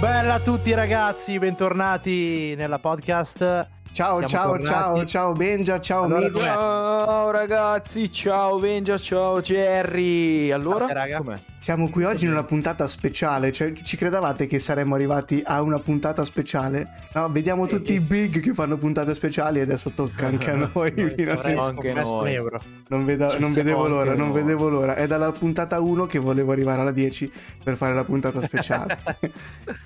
Bella a tutti ragazzi, bentornati nella podcast. Ciao, Siamo ciao, tornati. ciao, ciao Benja, ciao Allora? Ciao ragazzi, ciao Benja, ciao Jerry. Allora, raga. com'è? Siamo qui oggi in una puntata speciale, cioè ci credevate che saremmo arrivati a una puntata speciale? No, vediamo tutti i big che fanno puntate speciali e adesso tocca anche a noi. Fino a anche noi. euro. Non, vedo- non vedevo l'ora, non noi. vedevo l'ora. È dalla puntata 1 che volevo arrivare alla 10 per fare la puntata speciale. e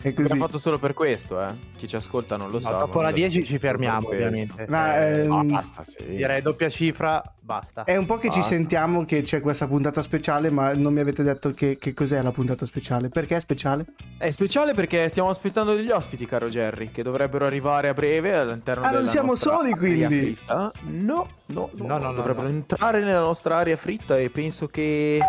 L'abbiamo così. fatto solo per questo, eh. Chi ci ascolta non lo No, sa. dopo la noi 10 l'abbiamo ci fermiamo, ovviamente. Ma, Eh, ehm, Ah, basta, sì. Direi doppia cifra, basta. È un po' che ci Basta. sentiamo che c'è questa puntata speciale, ma non mi avete detto che, che cos'è la puntata speciale. Perché è speciale? È speciale perché stiamo aspettando degli ospiti, caro Jerry, che dovrebbero arrivare a breve all'interno Ah, non della siamo nostra soli, quindi? No, no, no, No, no, no, dovrebbero no. entrare nella nostra area fritta e penso che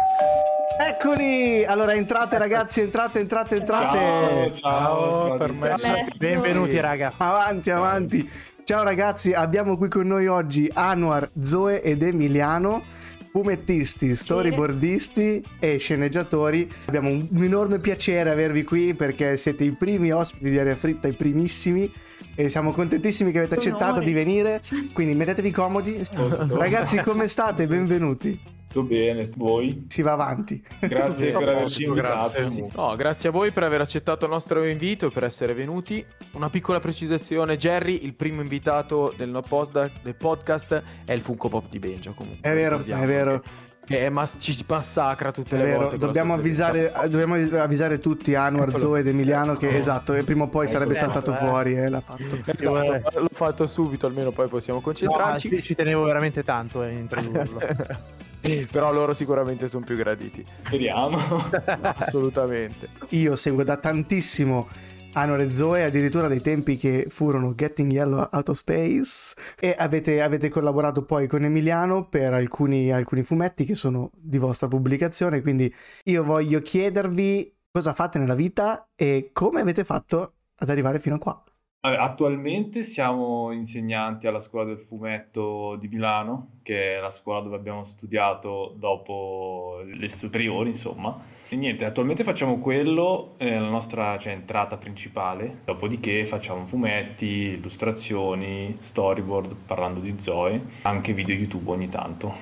Eccoli! Allora entrate ragazzi, entrate, entrate, entrate. Ciao, ciao, permesso. Benvenuti raga. Avanti, avanti. Ciao ragazzi, abbiamo qui con noi oggi Anwar, Zoe ed Emiliano, fumettisti, storyboardisti e sceneggiatori. Abbiamo un, un enorme piacere avervi qui perché siete i primi ospiti di Aria Fritta, i primissimi. E siamo contentissimi che avete accettato di venire. Quindi mettetevi comodi. Ragazzi, come state? Benvenuti. Tutto bene, voi? Si va avanti. Grazie per a averci invitato. No, grazie a voi per aver accettato il nostro invito e per essere venuti. Una piccola precisazione, Jerry, il primo invitato del, no post- del podcast è il Funko Pop di Benja comunque. È vero, ricordiamo è vero. Che, mas- ci massacra tutte È le vero, volte. dobbiamo avvisare, dobbiamo avvisare tutti, Anwar, Eccolo. Zoe ed Emiliano, che esatto, e prima o poi sarebbe Eh, saltato eh. fuori e l'ha fatto. Esatto, l'ho fatto subito, almeno poi possiamo No, concentrarci. ci, ci tenevo veramente tanto a introdurlo. Però loro sicuramente sono più graditi. Speriamo. Assolutamente. Io seguo da tantissimo Anwar e Zoe, addirittura dai tempi che furono Getting Yellow Out of Space e avete, avete collaborato poi con Emiliano per alcuni, alcuni fumetti che sono di vostra pubblicazione, quindi io voglio chiedervi cosa fate nella vita e come avete fatto ad arrivare fino a qua. Attualmente siamo insegnanti alla scuola del fumetto di Milano, che è la scuola dove abbiamo studiato dopo le superiori, insomma. E niente, attualmente facciamo quello, è la nostra cioè, entrata principale. Dopodiché facciamo fumetti, illustrazioni, storyboard, parlando di Zoe, anche video YouTube ogni tanto.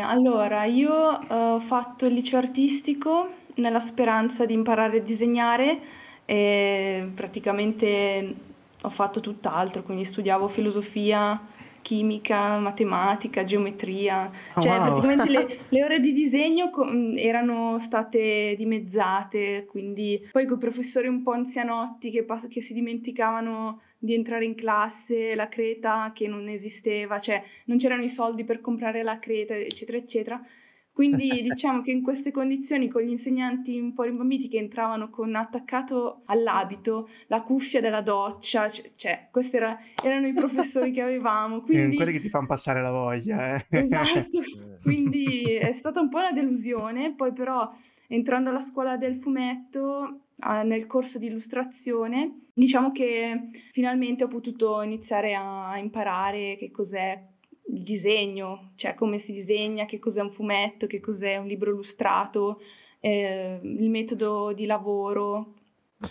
Allora, io eh, ho fatto il liceo artistico nella speranza di imparare a disegnare e praticamente ho fatto tutt'altro, quindi studiavo filosofia, chimica, matematica, geometria, Oh, cioè wow. praticamente le, le ore di disegno mh, erano state dimezzate, quindi poi con i professori un po' anzianotti che, che si dimenticavano di entrare in classe, la creta che non esisteva, cioè non c'erano i soldi per comprare la creta, eccetera, eccetera. Quindi diciamo che in queste condizioni con gli insegnanti un po' rimbambiti che entravano con attaccato all'abito la cuffia della doccia, cioè questi era- erano i professori che avevamo, Eh, quindi quelli che ti fanno passare la voglia, eh. Esatto, quindi è stata un po' una delusione, poi però entrando alla scuola del fumetto, nel corso di illustrazione, diciamo che finalmente ho potuto iniziare a imparare che cos'è il disegno, cioè come si disegna, che cos'è un fumetto, che cos'è un libro illustrato, eh, il metodo di lavoro,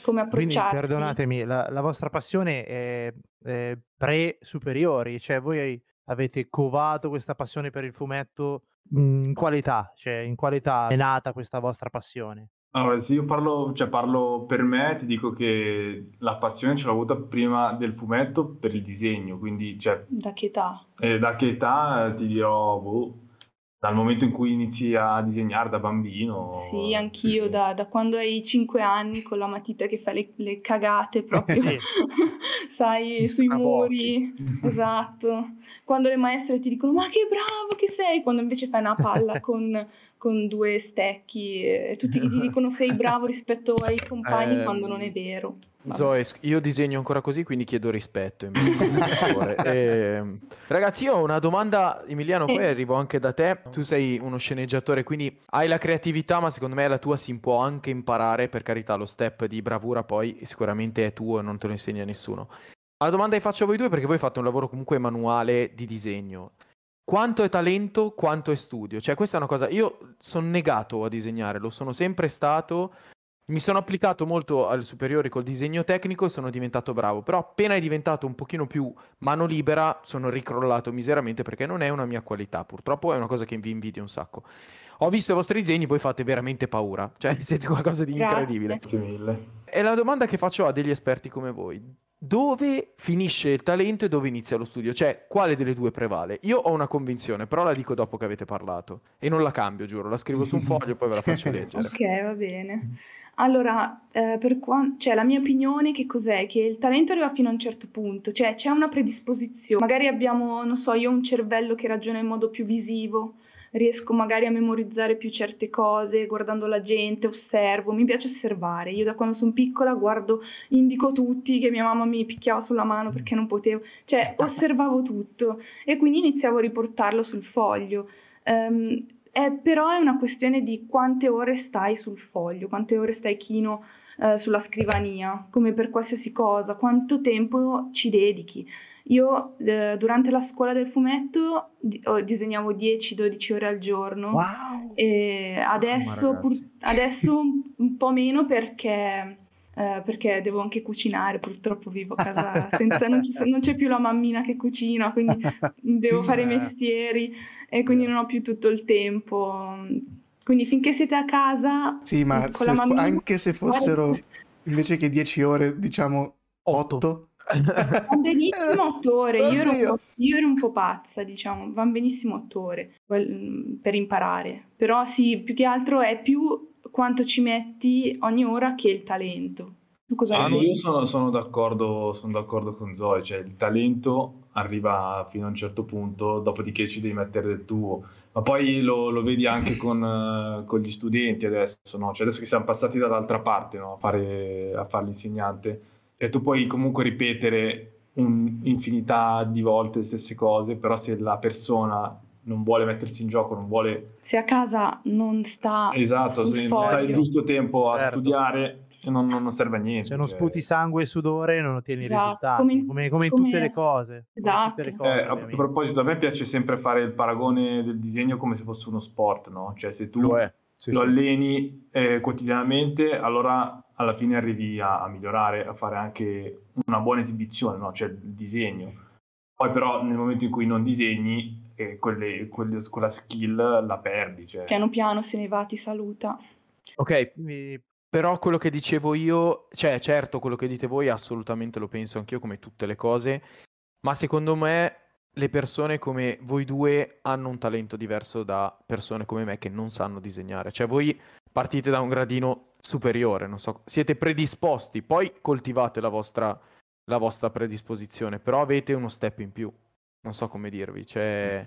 come Quindi approcciarsi. perdonatemi, la, la vostra passione è, è pre-superiori, cioè voi avete covato questa passione per il fumetto mm, in quale età? Cioè in quale età è nata questa vostra passione? Allora, se io parlo, cioè parlo per me, ti dico che la passione ce l'ho avuta prima del fumetto per il disegno, quindi cioè, Da che età? eh, da che età eh, ti dirò, boh, dal momento in cui inizi a disegnare da bambino. Sì, anch'io da, da quando hai 5 anni con la matita che fa le, le cagate proprio, Sì. sai, sui muri, esatto. Quando le maestre ti dicono ma che bravo che sei, quando invece fai una palla con, con due stecchi e tutti ti dicono sei bravo rispetto ai compagni Ehm, quando non è vero. Vabbè. Zoe, io disegno ancora così, quindi chiedo rispetto. Favore. Ehm, ragazzi, io ho una domanda, Emiliano, Sì. poi arrivo anche da te. Tu sei uno sceneggiatore, quindi hai la creatività, ma secondo me la tua si può anche imparare, per carità, lo step di bravura poi sicuramente è tuo e non te lo insegna nessuno. La domanda che faccio a voi due, perché voi fate un lavoro comunque manuale di disegno. Quanto è talento, quanto è studio? Cioè, questa è una cosa. Io sono negato a disegnare, lo sono sempre stato. mi sono applicato molto alle superiori col disegno tecnico e sono diventato bravo, però appena è diventato un pochino più mano libera sono ricrollato miseramente perché non è una mia qualità, purtroppo è una cosa che vi invidio un sacco. Ho visto i vostri disegni, voi fate veramente paura, cioè siete qualcosa di incredibile. Grazie mille. E la domanda che faccio a degli esperti come voi, dove finisce il talento e dove inizia lo studio? Cioè, quale delle due prevale? Io ho una convinzione, però la dico dopo che avete parlato e non la cambio, giuro, la scrivo su un foglio e poi ve la faccio leggere. Ok, va bene. Allora, eh, per quan- cioè, la mia opinione che cos'è? Che il talento arriva fino a un certo punto, cioè c'è una predisposizione. Magari abbiamo, non so, io ho un cervello che ragiona in modo più visivo, riesco magari a memorizzare più certe cose, guardando la gente, osservo, mi piace osservare. Io da quando sono piccola guardo, indico tutti che mia mamma mi picchiava sulla mano perché non potevo, cioè osservavo tutto e quindi iniziavo a riportarlo sul foglio. Ehm, è- però è una questione di quante ore stai sul foglio, quante ore stai chino eh, sulla scrivania, come per qualsiasi cosa, quanto tempo ci dedichi. Io eh, durante la scuola del fumetto di- oh, disegnavo 10-12 ore al giorno. Wow! E adesso, pur- adesso un, un po' meno perché, eh, perché devo anche cucinare, purtroppo vivo a casa senza, non, ci- non c'è più la mammina che cucina, quindi devo fare i Eh. mestieri e quindi non ho più tutto il tempo. Quindi finché siete a casa Sì, ma con se la fo- mammina, anche se fossero invece che 10 ore, diciamo Otto. 8. Van benissimo otto ore, io ero, un po', io ero un po' pazza, diciamo, van benissimo otto ore quel- per imparare. Però sì, più che altro è più quanto ci metti ogni ora che il talento. Tu cosa Ah, io sono, sono d'accordo, sono d'accordo con Zoe, cioè il talento arriva fino a un certo punto, dopodiché ci devi mettere del tuo. Ma poi lo, lo vedi anche con, eh, con gli studenti adesso, no? Cioè adesso che siamo passati dall'altra parte, no? A fare, a fare l'insegnante, cioè tu puoi comunque ripetere un'infinità di volte le stesse cose, però se la persona non vuole mettersi in gioco, non vuole Se a casa non sta Esatto, se non stai il giusto tempo a Certo. studiare non, non- non serve a niente. Se non cioè. sputi sangue e sudore non ottieni Esatto, risultati, come- come, come in come- tutte le cose. in tutte le Esatto. cose, Eh, a proposito, a me piace sempre fare il paragone del disegno come se fosse uno sport, no? Cioè se tu Lo è. Sì, lo sì. alleni eh, quotidianamente, allora alla fine arrivi a, a migliorare, a fare anche una buona esibizione, no? Cioè il disegno. Poi però nel momento in cui non disegni, eh, quelle- quelle- quella skill la perdi. Cioè. piano piano se ne va, ti saluta. Ok, Però quello che dicevo io, cioè certo quello che dite voi assolutamente lo penso anch'io come tutte le cose, ma secondo me le persone come voi due hanno un talento diverso da persone come me che non sanno disegnare. Cioè voi partite da un gradino superiore, non so, siete predisposti, poi coltivate la vostra, la vostra predisposizione, però avete uno step in più. Non so come dirvi, cioè...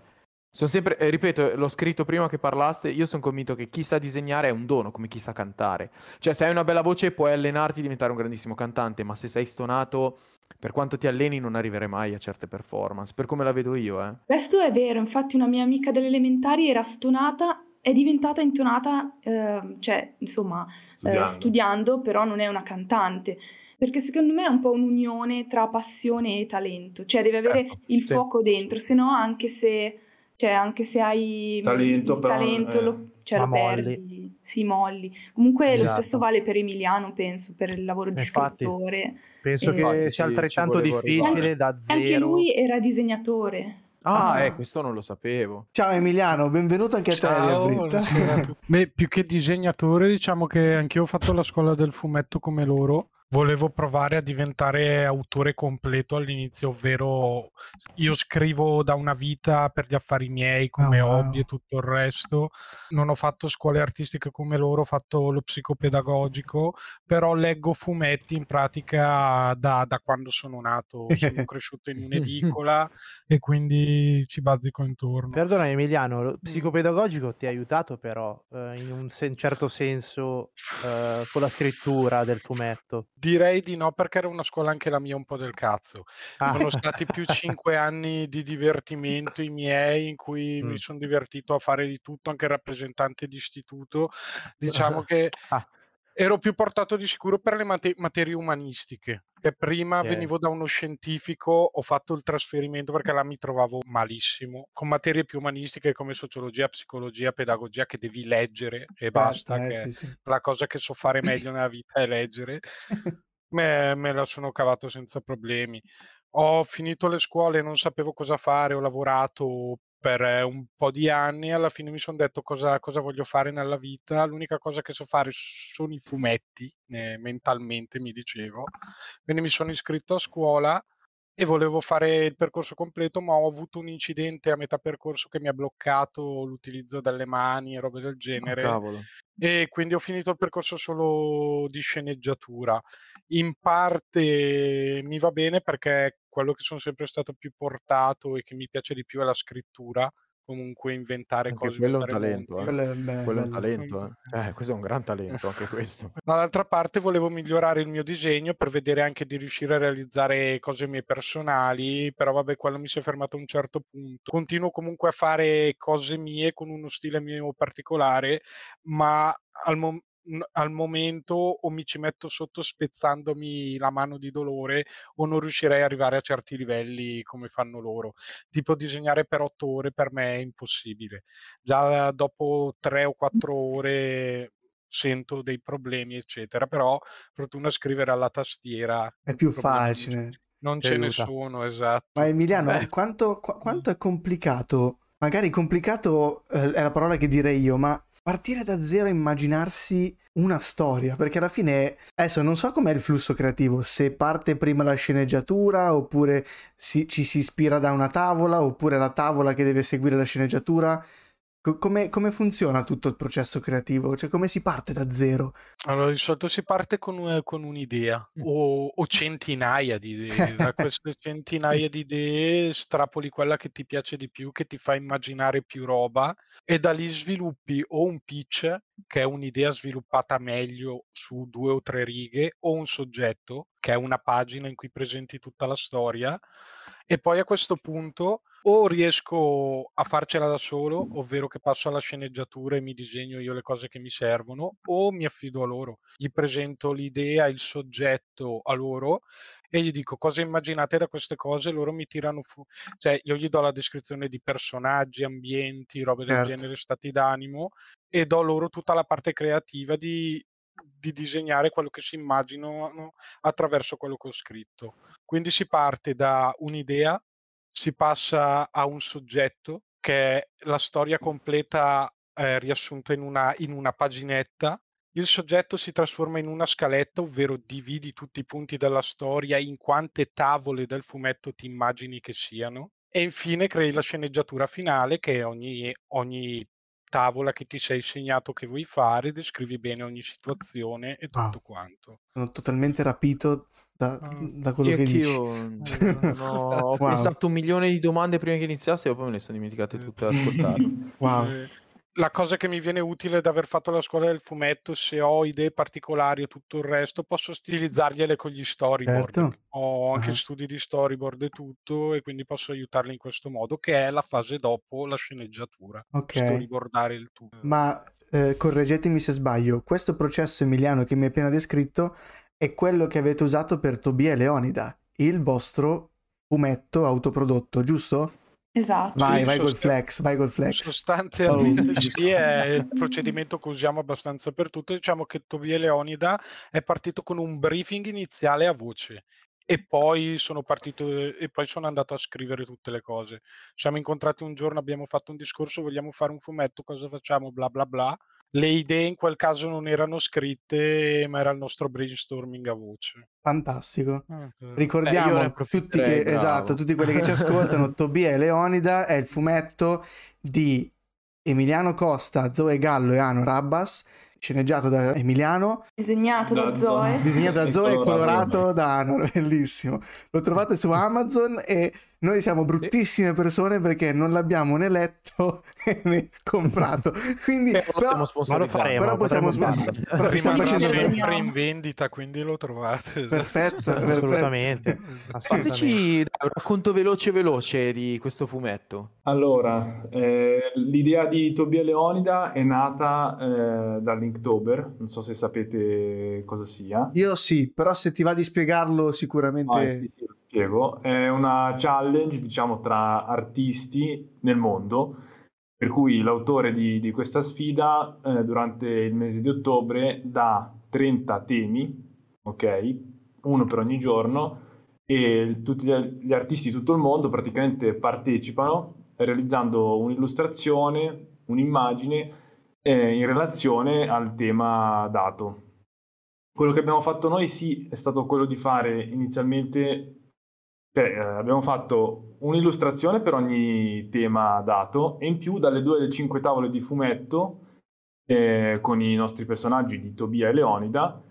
Sono sempre, eh, ripeto, l'ho scritto prima che parlaste, io sono convinto che chi sa disegnare è un dono, come chi sa cantare. Cioè, se hai una bella voce puoi allenarti a diventare un grandissimo cantante, ma se sei stonato, per quanto ti alleni non arriverai mai a certe performance, per come la vedo io, eh. Questo è vero, infatti una mia amica delle elementari era stonata, è diventata intonata, ehm, cioè insomma, eh, studiando. studiando, però non è una cantante. Perché secondo me è un po' un'unione tra passione e talento, cioè devi avere Certo, il sì. fuoco dentro, se no anche se, cioè, anche se hai Talento, il però, talento eh, lo, cioè, lo molli. perdi, sì, molli. Comunque lo Esatto. stesso vale per Emiliano, penso, per il lavoro di Infatti. scrittore. penso Eh, che sia sì, altrettanto difficile da Anche zero. lui era disegnatore. Ah, Ah. eh, questo non lo sapevo. Ciao Emiliano, benvenuto anche a te, Ciao, tutti. Beh, più che disegnatore, diciamo che anch'io ho fatto la scuola del fumetto come loro. Volevo provare a diventare autore completo all'inizio, ovvero io scrivo da una vita per gli affari miei come Oh, wow. hobby e tutto il resto. Non ho fatto scuole artistiche come loro, ho fatto lo psicopedagogico, però leggo fumetti in pratica da, da quando sono nato. Sono cresciuto in un'edicola e quindi ci bazzico intorno. Perdona Emiliano, lo psicopedagogico ti ha aiutato però eh, in un sen- certo senso eh, con la scrittura del fumetto. Direi di no perché era una scuola anche la mia un po' del cazzo. Ah. Sono stati più cinque anni di divertimento i miei in cui Mm. mi sono divertito a fare di tutto, anche rappresentante di istituto. Diciamo che Ah. Ero più portato di sicuro per le mate- materie umanistiche. Che prima Ok. venivo da uno scientifico, ho fatto il trasferimento perché là mi trovavo malissimo. Con materie più umanistiche come sociologia, psicologia, pedagogia, che devi leggere e basta. eh, che sì, sì. La cosa che so fare meglio nella vita è leggere. Me, me la sono cavato senza problemi. Ho finito le scuole, non sapevo cosa fare, ho lavorato per eh, un po' di anni, alla fine mi sono detto cosa, cosa voglio fare nella vita. L'unica cosa che so fare sono i fumetti, eh, mentalmente mi dicevo. Quindi mi sono iscritto a scuola e volevo fare il percorso completo, ma ho avuto un incidente a metà percorso che mi ha bloccato l'utilizzo delle mani e robe del Ah, genere. cavolo. E quindi ho finito il percorso solo di sceneggiatura. In parte mi va bene perché quello che sono sempre stato più portato e che mi piace di più è la scrittura, comunque inventare Anche cose, quello è un talento, eh. Quello è, beh, Quello è un talento, eh. Eh, questo è un gran talento, anche questo. Dall'altra parte volevo migliorare il mio disegno per vedere anche di riuscire a realizzare cose mie personali, però vabbè, quello mi si è fermato a un certo punto. Continuo comunque a fare cose mie con uno stile mio particolare, ma al, mom- n- al momento o mi ci metto sotto spezzandomi la mano di dolore o non riuscirei ad arrivare a certi livelli come fanno loro. Tipo disegnare per otto ore per me è impossibile. Già dopo tre o quattro ore sento dei problemi, eccetera. Però, fortuna scrivere alla tastiera È più facile. Non ce ne sono, esatto. Ma Emiliano, Beh. quanto, qu- quanto è complicato? Magari complicato eh, è la parola che direi io, ma partire da zero e immaginarsi una storia, perché alla fine, adesso non so com'è il flusso creativo, se parte prima la sceneggiatura, oppure si- ci si ispira da una tavola, oppure la tavola che deve seguire la sceneggiatura. Co- come, come funziona tutto il processo creativo? Cioè, come si parte da zero? Allora, di solito si parte con, un- con un'idea Mm. o, o centinaia di idee. Da queste centinaia di idee strapoli quella che ti piace di più, che ti fa immaginare più roba e da lì sviluppi o un pitch, che è un'idea sviluppata meglio su due o tre righe, o un soggetto, che è una pagina in cui presenti tutta la storia. E poi a questo punto o riesco a farcela da solo, ovvero che passo alla sceneggiatura e mi disegno io le cose che mi servono, o mi affido a loro. Gli presento l'idea, il soggetto a loro e gli dico cosa immaginate da queste cose, loro mi tirano fuori, cioè io gli do la descrizione di personaggi, ambienti, robe del Certo. genere, stati d'animo e do loro tutta la parte creativa di, di disegnare quello che si immaginano attraverso quello che ho scritto. Quindi si parte da un'idea, si passa a un soggetto che è la storia completa eh, riassunta in una, in una paginetta. Il soggetto si trasforma in una scaletta, ovvero dividi tutti i punti della storia in quante tavole del fumetto ti immagini che siano. E infine crei la sceneggiatura finale, che ogni, ogni tavola che ti sei segnato che vuoi fare, descrivi bene ogni situazione e Wow. tutto quanto. Sono totalmente rapito da, Ah. da quello Io che dici. anch'io non ho, ho Wow. pensato un milione di domande prima che iniziasse e poi me le sono dimenticate tutte ad ascoltarlo. Wow. Eh, La cosa che mi viene utile da aver fatto la scuola del fumetto, se ho idee particolari e tutto il resto, posso stilizzargliele con gli storyboard. Certo. Ho anche Ah. studi di storyboard e tutto, e quindi posso aiutarli in questo modo, che è la fase dopo la sceneggiatura. Ok. Storyboardare il tutto. Ma eh, correggetemi se sbaglio, questo processo Emiliano che mi hai appena descritto è quello che avete usato per Tobia e Leonida, il vostro fumetto autoprodotto, giusto? Esatto. Vai, vai col flex, vai col flex. Sostanzialmente Oh. sì, è il procedimento che usiamo abbastanza per tutto. Diciamo che Tobia Leonida è partito con un briefing iniziale a voce e poi sono partito e poi sono andato a scrivere tutte le cose. Ci siamo incontrati un giorno, abbiamo fatto un discorso, vogliamo fare un fumetto, cosa facciamo? Bla bla bla. Le idee in quel caso non erano scritte, ma era il nostro brainstorming a voce. Fantastico. Eh, ne Ricordiamo tutti, approfitterei, che, bravo. esatto, tutti quelli che ci ascoltano, Tobia e Leonida è il fumetto di Emiliano Costa, Zoe Gallo e Ano Rabbas, sceneggiato da Emiliano, Disegnato da, Da Zoe. Disegnato da E Zoe e colorato colorato da Ano, bellissimo. Lo trovate su Amazon e noi siamo bruttissime persone perché non l'abbiamo né letto né comprato. Quindi, Però però, possiamo Ma lo sponsorizzare. faremo, però possiamo potremmo sp- farlo. però stiamo Rimane sempre in vendita, quindi lo trovate. perfetto, perfetto. Assolutamente. Fateci un racconto veloce veloce di questo fumetto. Allora, eh, l'idea di Tobia Leonida è nata eh, dall'Inktober, non so se sapete cosa sia. Io sì, però se ti va di spiegarlo sicuramente... Ah, sì, sì, lo spiego. È una challenge, diciamo, tra artisti nel mondo, per cui l'autore di, di questa sfida eh, durante il mese di ottobre dà 30 temi, ok? Uno per ogni giorno, e tutti gli artisti di tutto il mondo praticamente partecipano realizzando un'illustrazione, un'immagine eh, in relazione al tema dato. Quello che abbiamo fatto noi sì è stato quello di fare inizialmente, cioè, eh, abbiamo fatto un'illustrazione per ogni tema dato e in più dalle due alle cinque tavole di fumetto eh, con i nostri personaggi di Tobia e Leonida,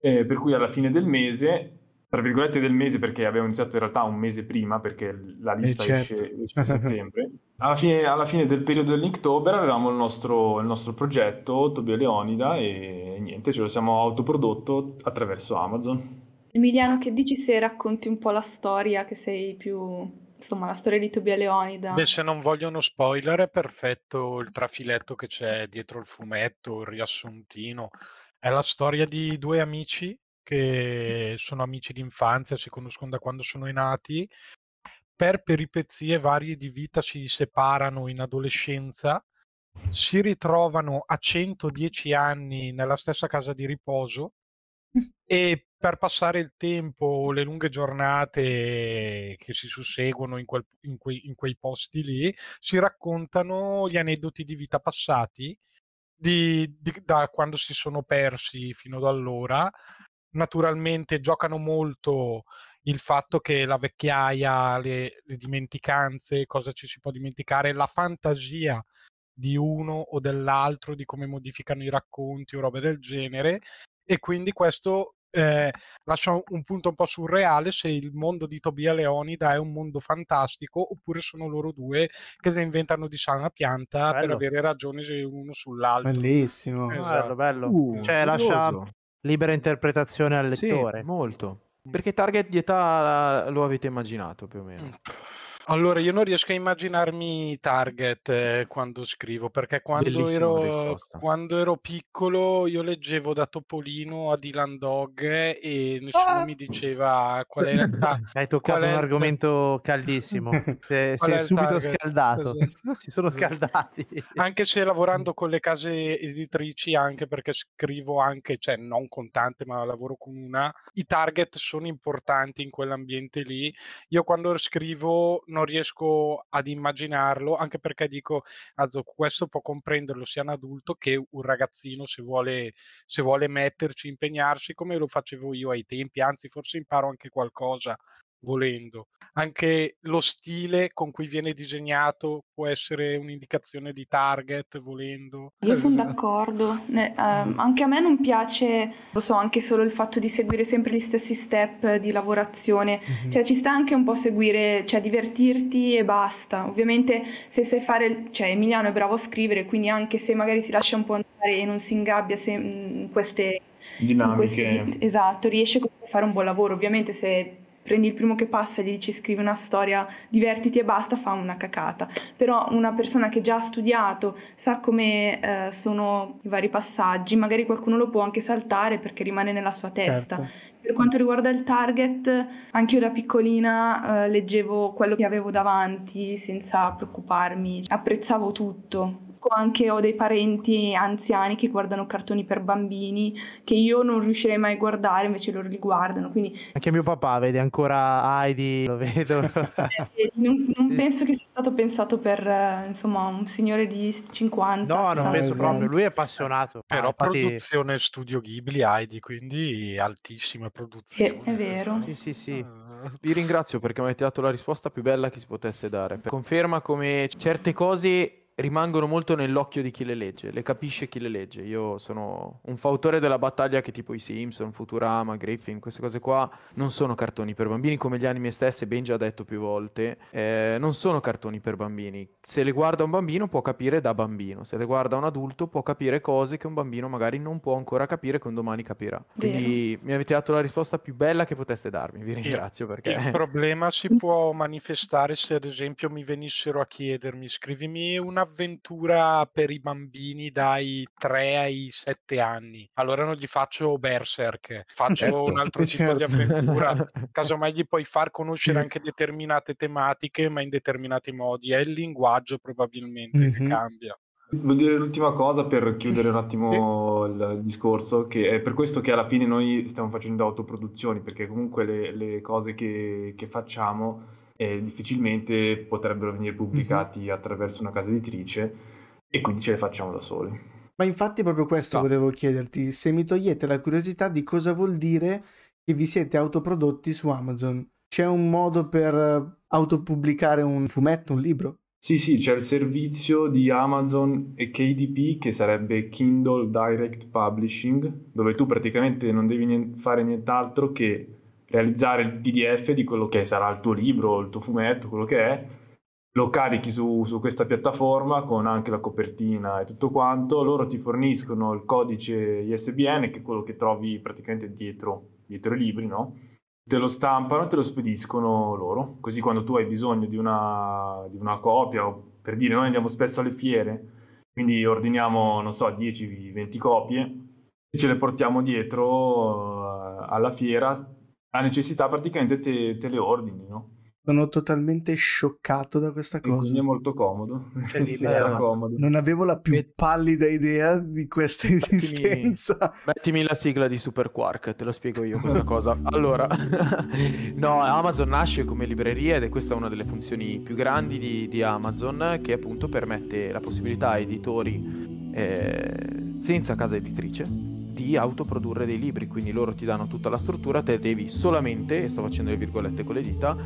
eh, per cui alla fine del mese, tra virgolette del mese perché abbiamo iniziato in realtà un mese prima perché la lista certo. esce, esce a settembre, alla fine, alla fine del periodo dell'Inktober avevamo il nostro, il nostro progetto Tobia e Leonida e niente, ce lo siamo autoprodotto attraverso Amazon. Emiliano, che dici se racconti un po' la storia, che sei più... insomma, la storia di Tobia Leonida? Beh, se non vogliono spoiler, è perfetto il trafiletto che c'è dietro il fumetto, il riassuntino. È la storia di due amici che sono amici d'infanzia, si conoscono da quando sono nati. Per peripezie varie di vita si separano in adolescenza, si ritrovano a 110 anni nella stessa casa di riposo e per passare il tempo, le lunghe giornate che si susseguono in, quel- in quei, in quei posti lì, si raccontano gli aneddoti di vita passati di- di- da quando si sono persi fino ad allora. Naturalmente giocano molto il fatto che la vecchiaia, le, le dimenticanze, cosa ci si può dimenticare, la fantasia di uno o dell'altro, di come modificano i racconti o robe del genere, e quindi questo eh, lascia un punto un po' surreale se il mondo di Tobia Leonida è un mondo fantastico oppure sono loro due che ne inventano di sana pianta per Bello. avere ragione uno sull'altro. Bellissimo. Esatto. Bello, bello. Uh, cioè, curioso. lascia libera interpretazione al Sì, lettore. molto. Perché target di età lo avete immaginato più o meno? Allora, io non riesco a immaginarmi target eh, quando scrivo, perché quando ero, quando ero piccolo io leggevo da Topolino a Dylan Dog e nessuno Ah! mi diceva qual è il ta- Hai toccato un argomento caldissimo. Si è, Qual si è è il subito target? scaldato. Esatto. Si sono scaldati. Anche se lavorando con le case editrici, anche perché scrivo anche, cioè non con tante, ma lavoro con una, i target sono importanti in quell'ambiente lì. Io quando scrivo non riesco ad immaginarlo, anche perché dico, Azzo, questo può comprenderlo sia un adulto che un ragazzino se vuole, se vuole metterci, impegnarsi, come lo facevo io ai tempi, anzi forse imparo anche qualcosa volendo. Anche lo stile con cui viene disegnato può essere un'indicazione di target volendo. Io sono d'accordo, Ne- ehm, anche a me non piace, lo so, anche solo il fatto di seguire sempre gli stessi step di lavorazione, Mhm. cioè ci sta anche un po' seguire, cioè divertirti e basta. Ovviamente se sai fare, cioè Emiliano è bravo a scrivere, quindi anche se magari si lascia un po' andare e non si ingabbia se- in queste in questi- Dinamiche. esatto, riesce a fare un buon lavoro. Ovviamente se prendi il primo che passa e gli dici scrivi una storia, divertiti e basta, fa una cacata. Però una persona che già ha studiato, sa come eh, sono i vari passaggi, magari qualcuno lo può anche saltare perché rimane nella sua testa. Certo. Per quanto riguarda il target, anch'io da piccolina eh, leggevo quello che avevo davanti senza preoccuparmi, apprezzavo tutto. Anche ho dei parenti anziani che guardano cartoni per bambini che io non riuscirei mai a guardare, invece loro li guardano. Quindi Anche mio papà vede ancora Heidi, lo vedo. eh, non, non penso che sia stato pensato per eh, insomma un signore di 50. No, non Ah, penso esatto. proprio. Lui è appassionato. Però Ah, infatti- produzione studio Ghibli Heidi, quindi altissima Sì, produzione. è vero. Sì, sì, sì. Eh, Vi ringrazio perché mi avete dato la risposta più bella che si potesse dare. Conferma come certe cose rimangono molto nell'occhio di chi le legge, le capisce chi le legge. Io sono un fautore della battaglia che tipo i Simpson, Futurama, Griffin, queste cose qua non sono cartoni per bambini come gli anime stesse, Ben già detto più volte, eh, non sono cartoni per bambini. Se le guarda un bambino può capire da bambino, se le guarda un adulto può capire cose che un bambino magari non può ancora capire che un domani capirà. Quindi Vero. mi avete dato la risposta più bella che poteste darmi, vi ringrazio perché... Il problema si può manifestare se ad esempio mi venissero a chiedermi scrivimi un'avventura per i bambini dai 3 ai 7 anni. Allora non gli faccio Berserk, faccio certo, un altro certo. tipo di avventura. Casomai gli puoi far conoscere anche determinate tematiche, ma in determinati modi. È il linguaggio probabilmente mm-hmm. che cambia. Voglio dire l'ultima cosa per chiudere un attimo il discorso, che è per questo che alla fine noi stiamo facendo autoproduzioni, perché comunque le, le cose che, che facciamo eh, difficilmente potrebbero venire pubblicati mm-hmm. attraverso una casa editrice e quindi ce le facciamo da soli. Ma infatti proprio questo no. volevo chiederti, se mi togliete la curiosità di cosa vuol dire che vi siete autoprodotti su Amazon. C'è un modo per autopubblicare un fumetto, un libro? Sì, sì, c'è il servizio di Amazon e KDP che sarebbe Kindle Direct Publishing, dove tu praticamente non devi fare nient'altro che realizzare il PDF di quello che sarà il tuo libro, il tuo fumetto, quello che è, lo carichi su, su, questa piattaforma con anche la copertina e tutto quanto, loro ti forniscono il codice ISBN che è quello che trovi praticamente dietro, dietro i libri, no? Te lo stampano e te lo spediscono loro, così quando tu hai bisogno di una, di una copia, o per dire noi andiamo spesso alle fiere, quindi ordiniamo, non so, 10-20 copie, e ce le portiamo dietro uh, alla fiera, a necessità praticamente te, te le ordini, no? Sono totalmente scioccato da questa cosa. Quindi è molto comodo. Cioè, sì, comodo. Non avevo la più pallida idea di questa esistenza. Mettimi, mettimi, la sigla di Super Quark, te lo spiego io questa cosa. Allora, no, Amazon nasce come libreria ed è questa una delle funzioni più grandi di, di Amazon che appunto permette la possibilità a editori eh, senza casa editrice autoprodurre dei libri, quindi loro ti danno tutta la struttura, te devi solamente, e sto facendo le virgolette con le dita,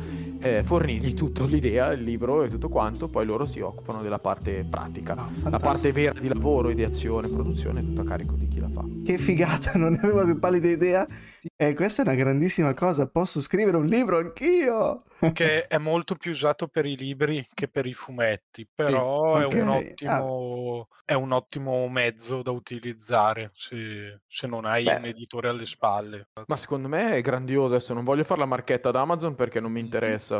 eh, fornirgli tutta l'idea, il libro e tutto quanto, poi loro si occupano della parte pratica, oh, la parte vera di lavoro, ideazione, produzione, tutto a carico di chi la fa. Che figata, non ne avevo la più pallida idea. E eh, questa è una grandissima cosa, posso scrivere un libro anch'io! Che è molto più usato per i libri che per i fumetti, però sì, okay. è, un ottimo, ah. è, un ottimo, mezzo da utilizzare se, se non hai Beh. un editore alle spalle. Ma secondo me è grandioso, adesso non voglio fare la marchetta ad Amazon perché non mi interessa.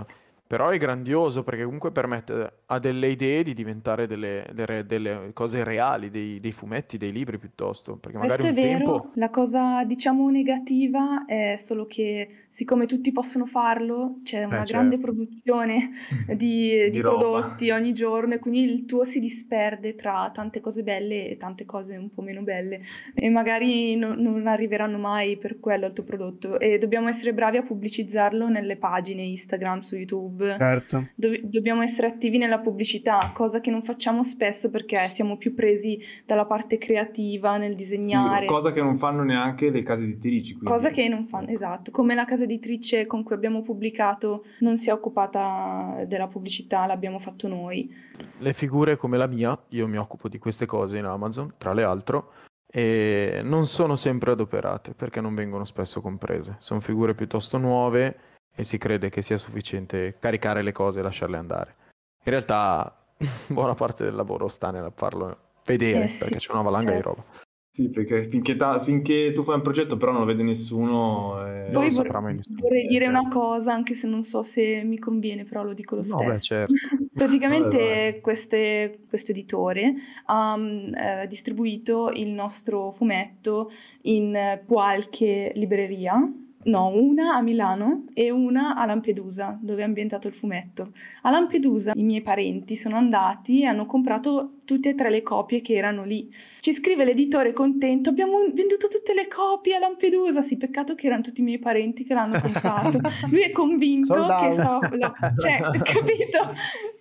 Però è grandioso perché comunque permette a delle idee di diventare delle, delle, delle cose reali, dei, dei, fumetti, dei libri piuttosto. Perché magari Questo un è vero, tempo... la cosa diciamo negativa è solo che siccome tutti possono farlo, c'è una eh, grande certo. produzione di, di, di prodotti ogni giorno e quindi il tuo si disperde tra tante cose belle e tante cose un po' meno belle e magari no, non arriveranno mai per quello al tuo prodotto e dobbiamo essere bravi a pubblicizzarlo nelle pagine Instagram, su YouTube. Certo. Do- dobbiamo essere attivi nella pubblicità, cosa che non facciamo spesso perché siamo più presi dalla parte creativa, nel disegnare. Sì, cosa che non fanno neanche le case editrici. Quindi. Cosa che non fanno, esatto, come la casa editrice con cui abbiamo pubblicato non si è occupata della pubblicità, l'abbiamo fatto noi. Le figure come la mia, io mi occupo di queste cose in Amazon, tra le altre, e non sono sempre adoperate perché non vengono spesso comprese. Sono figure piuttosto nuove e si crede che sia sufficiente caricare le cose e lasciarle andare. In realtà buona parte del lavoro sta nel farlo vedere eh sì, perché c'è una valanga certo. di roba. Sì, perché finché, ta- finché, tu fai un progetto però non lo vede nessuno. Eh... Poi vorrei, vorrei dire una cosa, anche se non so se mi conviene, però lo dico lo stesso. No, beh, certo. Praticamente queste, questo editore ha eh, distribuito il nostro fumetto in qualche libreria No, una a Milano e una a Lampedusa, dove è ambientato il fumetto. A Lampedusa i miei parenti sono andati e hanno comprato tutte e tre le copie che erano lì. Ci scrive l'editore contento, abbiamo venduto tutte le copie a Lampedusa, sì, peccato che erano tutti i miei parenti che l'hanno comprato. Lui è convinto che stavo... Cioè, capito?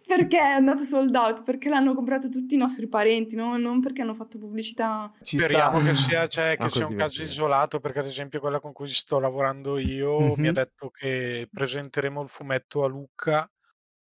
Perché è andato sold out? Perché l'hanno comprato tutti i nostri parenti, no? non perché hanno fatto pubblicità. Ci Speriamo sta. che sia, cioè, che sia un caso isolato, perché ad esempio quella con cui sto lavorando io mm-hmm. mi ha detto che presenteremo il fumetto a Lucca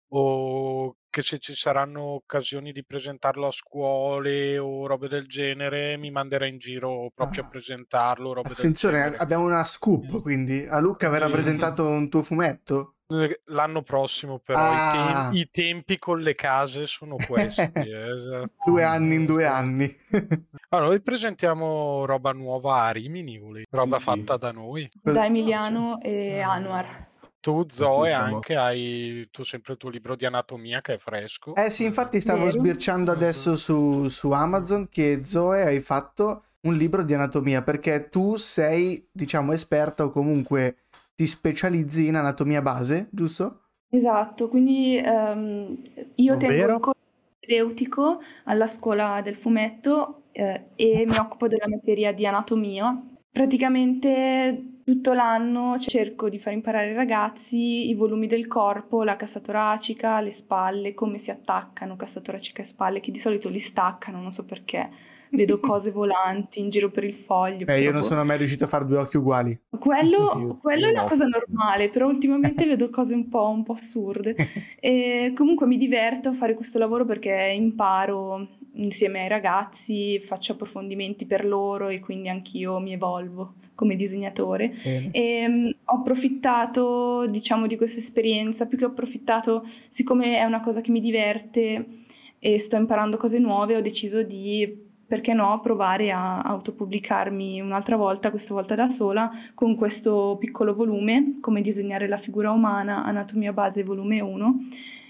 o che se ci saranno occasioni di presentarlo a scuole o robe del genere, mi manderà in giro proprio a Ah. presentarlo. Robe del Attenzione, abbiamo una scoop, quindi a Luca verrà Sì. presentato un tuo fumetto? L'anno prossimo, però, Ah. i, tem- i tempi con le case sono questi. esatto. Due anni in due anni. Allora, noi presentiamo roba nuova a Rimini, roba Sì. fatta da noi. Da Emiliano e Anwar. Tu, Zoe, anche hai tu sempre il tuo libro di anatomia che è fresco. Eh sì, infatti stavo Vero? sbirciando adesso su, su Amazon che Zoe hai fatto un libro di anatomia perché tu sei, diciamo, esperta o comunque ti specializzi in anatomia base, giusto? Esatto, quindi ehm, io tengo Ovvero? il corso propedeutico alla scuola del fumetto eh, e mi occupo della materia di anatomia. Praticamente tutto l'anno cerco di far imparare ai ragazzi i volumi del corpo, la cassa toracica, le spalle, come si attaccano cassa toracica e spalle, che di solito li staccano, non so perché. Vedo cose volanti in giro per il foglio. Eh, io non boh. sono mai riuscito a fare due occhi uguali. Quello, quello è una cosa normale, però ultimamente vedo cose un po', un po' assurde. E comunque mi diverto a fare questo lavoro perché imparo insieme ai ragazzi, faccio approfondimenti per loro e quindi anch'io mi evolvo come disegnatore. Bene. E, mm, ho approfittato, diciamo, di questa esperienza, più che ho approfittato, siccome è una cosa che mi diverte e sto imparando cose nuove, ho deciso di, perché no, provare a autopubblicarmi un'altra volta, questa volta da sola, con questo piccolo volume, come disegnare la figura umana, Anatomia Base volume 1,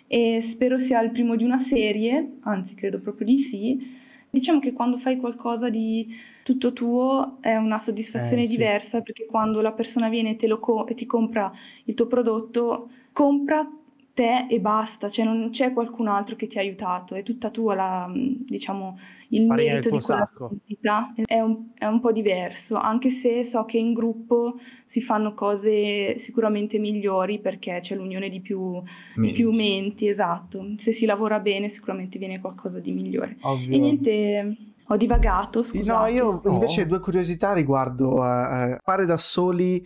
e spero sia il primo di una serie, anzi credo proprio di sì. Diciamo che quando fai qualcosa di tutto tuo è una soddisfazione Eh, sì. diversa perché quando la persona viene te lo co- e ti compra il tuo prodotto, compra te e basta, cioè non c'è qualcun altro che ti ha aiutato, è tutta tua la, mh, diciamo, il Farina merito di quella sacco. pubblicità è un, è un po' diverso, anche se so che in gruppo si fanno cose sicuramente migliori perché c'è l'unione di più, di più menti, esatto. Se si lavora bene sicuramente viene qualcosa di migliore. Ovvio. E niente, ho divagato, scusate. No, io invece No. due curiosità riguardo a, a fare da soli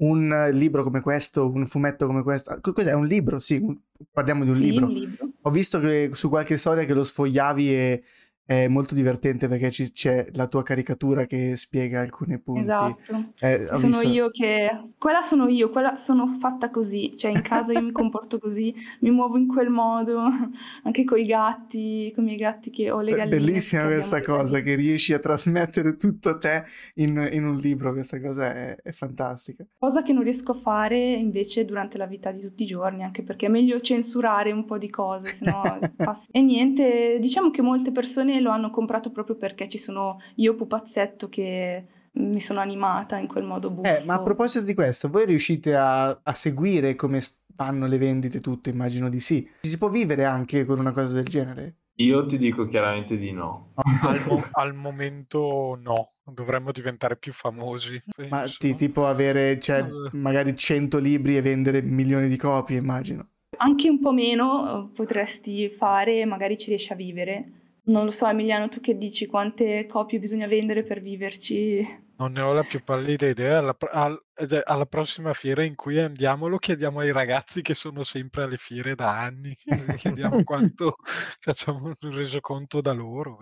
un libro come questo, un fumetto come questo. Co- Cos'è? Un libro? Sì, un- parliamo di un Sì, libro. un libro. Ho visto che su qualche storia che lo sfogliavi e è molto divertente perché ci- c'è la tua caricatura che spiega alcuni punti. Esatto. Eh, Sono visto- io che... Quella sono io, quella sono fatta così, cioè in casa io mi comporto così, mi muovo in quel modo, anche con i gatti, con i miei gatti che ho le galline. Bellissima questa cosa, che riesci a trasmettere tutto te in, in un libro, questa cosa è, è fantastica. Cosa che non riesco a fare invece durante la vita di tutti i giorni, anche perché è meglio censurare un po' di cose, sennò passi- E niente, diciamo che molte persone lo hanno comprato proprio perché ci sono io pupazzetto che mi sono animata in quel modo buffo. Eh, ma a proposito di questo, voi riuscite a, a seguire come s- vanno le vendite tutte? Immagino di sì. Ci si può vivere anche con una cosa del genere? Io ti dico chiaramente di no. Al, mo- al momento no, dovremmo diventare più famosi. Ma penso. ti- tipo avere, cioè, Eh. magari 100 libri e vendere milioni di copie, immagino. Anche un po' meno eh, potresti fare magari ci riesci a vivere. Non lo so, Emiliano, tu che dici? Quante copie bisogna vendere per viverci? Non ne ho la più pallida idea. Alla, pro- al- ed- alla prossima fiera in cui andiamo lo chiediamo ai ragazzi che sono sempre alle fiere da anni. Chiediamo quanto facciamo un resoconto da loro.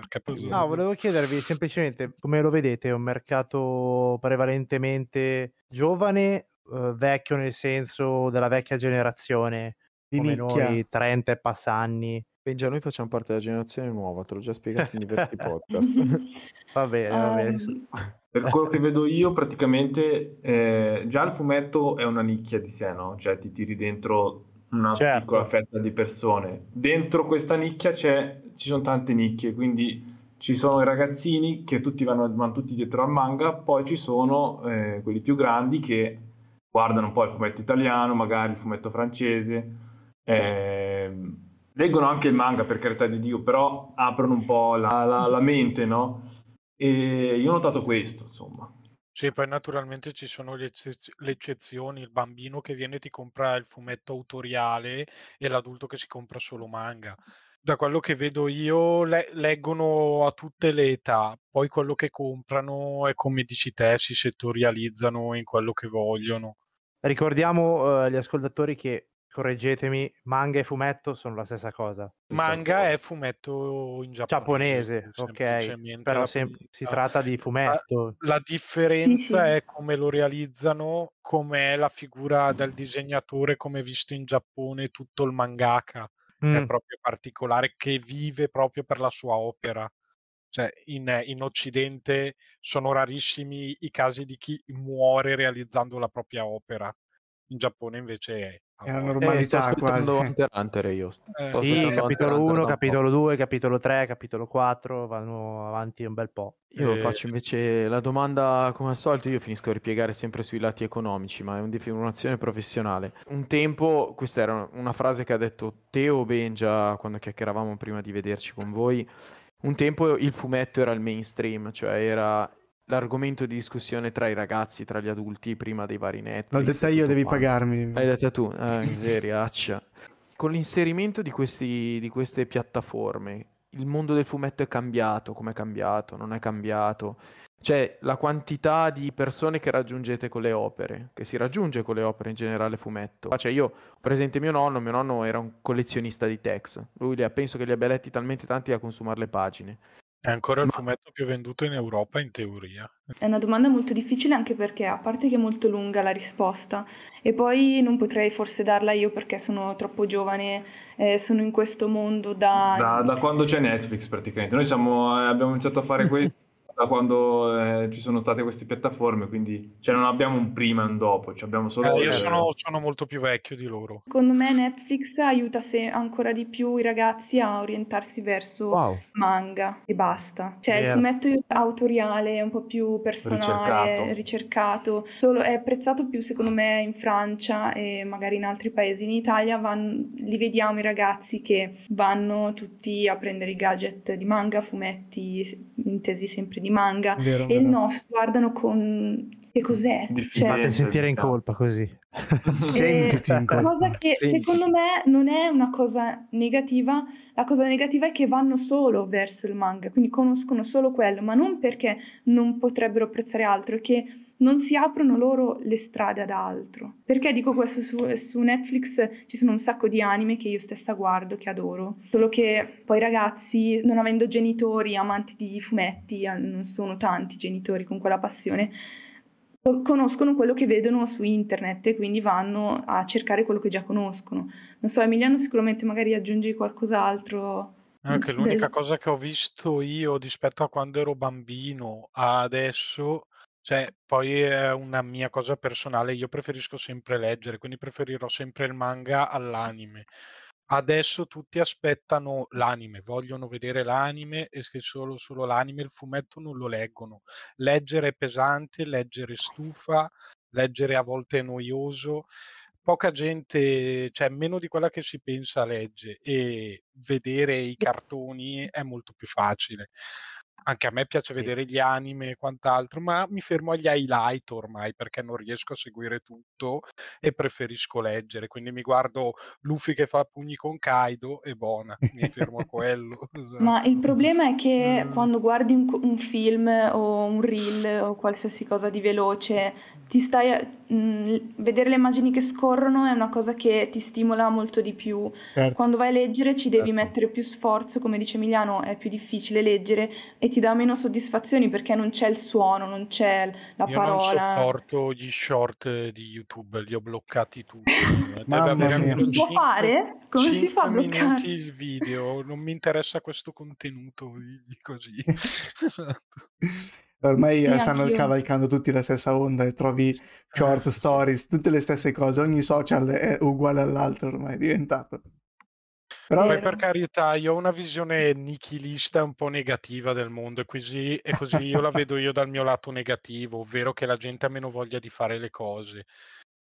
No, volevo chiedervi semplicemente come lo vedete, è un mercato prevalentemente giovane, eh, vecchio nel senso della vecchia generazione, Di come nicchia. noi 30 e passanni. Benja, noi facciamo parte della generazione nuova, te l'ho già spiegato in diversi podcast. Va bene, va bene. Ehm, Per quello che vedo io, praticamente eh, già il fumetto è una nicchia di sé, no? Cioè ti tiri dentro una Certo. piccola fetta di persone. Dentro questa nicchia c'è, ci sono tante nicchie, quindi ci sono i ragazzini che tutti vanno, vanno tutti dietro al manga, poi ci sono eh, quelli più grandi che guardano un po' il fumetto italiano, magari il fumetto francese, ehm, leggono anche il manga per carità di Dio, però aprono un po' la, la- la mente, no? E io ho notato questo, insomma. Sì, poi naturalmente ci sono le, eccez- le eccezioni, il bambino che viene e ti compra il fumetto autoriale e l'adulto che si compra solo manga. Da quello che vedo io, le- leggono a tutte le età, poi quello che comprano è come dici te, si settorializzano in quello che vogliono. Ricordiamo eh, agli ascoltatori che correggetemi, manga e fumetto sono la stessa cosa. Manga è fumetto in giapponese. Giapponese, ok, però sem- si tratta di fumetto. La, la differenza sì, sì. è come lo realizzano, come è la figura del disegnatore, come visto in Giappone, tutto il mangaka. Mm. È proprio particolare, che vive proprio per la sua opera. Cioè, in, in, Occidente sono rarissimi i casi di chi muore realizzando la propria opera. In Giappone invece è è una normalità eh, quasi. Hunter Hunter io. Eh, sì, capitolo 1, capitolo 2, capitolo 3, capitolo 4, vanno avanti un bel po'. Io eh... faccio invece la domanda, come al solito, io finisco a ripiegare sempre sui lati economici, ma è un'azione professionale. Un tempo, questa era una frase che ha detto Teo Benja quando chiacchieravamo prima di vederci con voi, un tempo il fumetto era il mainstream, cioè era l'argomento di discussione tra i ragazzi, tra gli adulti, prima dei vari Netflix. L'ho detta io, devi quanto. pagarmi. L'hai detta tu, ah, miseriaccia. Con l'inserimento di, questi, di queste piattaforme, il mondo del fumetto è cambiato, come è cambiato, non è cambiato. Cioè, la quantità di persone che raggiungete con le opere, che si raggiunge con le opere in generale fumetto. Cioè, io ho presente mio nonno, mio nonno era un collezionista di text. Lui penso che li abbia letti talmente tanti da consumare le pagine. È ancora il fumetto più venduto in Europa in teoria. È una domanda molto difficile anche perché, a parte che è molto lunga la risposta, e poi non potrei forse darla io perché sono troppo giovane, eh, sono in questo mondo da... da... Da, quando c'è Netflix praticamente. Noi siamo, eh, abbiamo iniziato a fare questo da quando eh, ci sono state queste piattaforme, quindi cioè, non abbiamo un prima e un dopo, cioè abbiamo solo... Eh, io sono, sono, molto più vecchio di loro. Secondo me Netflix aiuta ancora di più i ragazzi a orientarsi verso wow. manga e basta. Cioè yeah. il fumetto autoriale è un po' più personale, ricercato, ricercato. Solo, è apprezzato più secondo me in Francia e magari in altri paesi. In Italia vanno, li vediamo i ragazzi che vanno tutti a prendere i gadget di manga, fumetti, intesi sempre di di manga vero, e vero. il nostro guardano con che cos'è? Cioè, fate sentire in colpa così. Sentiti in colpa. Cosa che Sentiti. secondo me non è una cosa negativa, la cosa negativa è che vanno solo verso il manga, quindi conoscono solo quello, ma non perché non potrebbero apprezzare altro, è che non si aprono loro le strade ad altro. Perché dico questo? Su, su, Netflix ci sono un sacco di anime che io stessa guardo, che adoro, solo che poi ragazzi, non avendo genitori amanti di fumetti, eh, non sono tanti genitori con quella passione, conoscono quello che vedono su internet e quindi vanno a cercare quello che già conoscono. Non so, Emiliano sicuramente magari aggiungi qualcos'altro. Anche l'unica cosa che ho visto io rispetto a quando ero bambino a adesso cioè, poi è una mia cosa personale, io preferisco sempre leggere, quindi preferirò sempre il manga all'anime. Adesso tutti aspettano l'anime, vogliono vedere l'anime e che solo, solo l'anime, il fumetto non lo leggono. Leggere è pesante, leggere stufa, leggere a volte è noioso. Poca gente, cioè meno di quella che si pensa legge e vedere i cartoni è molto più facile anche a me piace sì. vedere gli anime e quant'altro, ma mi fermo agli highlight ormai perché non riesco a seguire tutto e preferisco leggere. Quindi mi guardo Luffy che fa pugni con Kaido e buona, mi fermo a quello. Esatto. Ma il problema è che mm. quando guardi un, un, film o un reel o qualsiasi cosa di veloce, ti stai a, mh, mm, vedere le immagini che scorrono è una cosa che ti stimola molto di più. Certo. Quando vai a leggere ci devi certo. mettere più sforzo, come dice Emiliano, è più difficile leggere e ti dà meno soddisfazioni perché non c'è il suono, non c'è la Io parola. Io non sopporto gli short di YouTube, li ho bloccati tutti. Mamma mia. Si può fare? Come si fa a bloccare? minuti il video, non mi interessa questo contenuto così. Ormai sì, stanno anch'io. cavalcando tutti la stessa onda e trovi short eh, stories, tutte le stesse cose, ogni social è uguale all'altro ormai è diventato. Però Poi per carità, io ho una visione nichilista un po' negativa del mondo e così, e così io la vedo io dal mio lato negativo, ovvero che la gente ha meno voglia di fare le cose.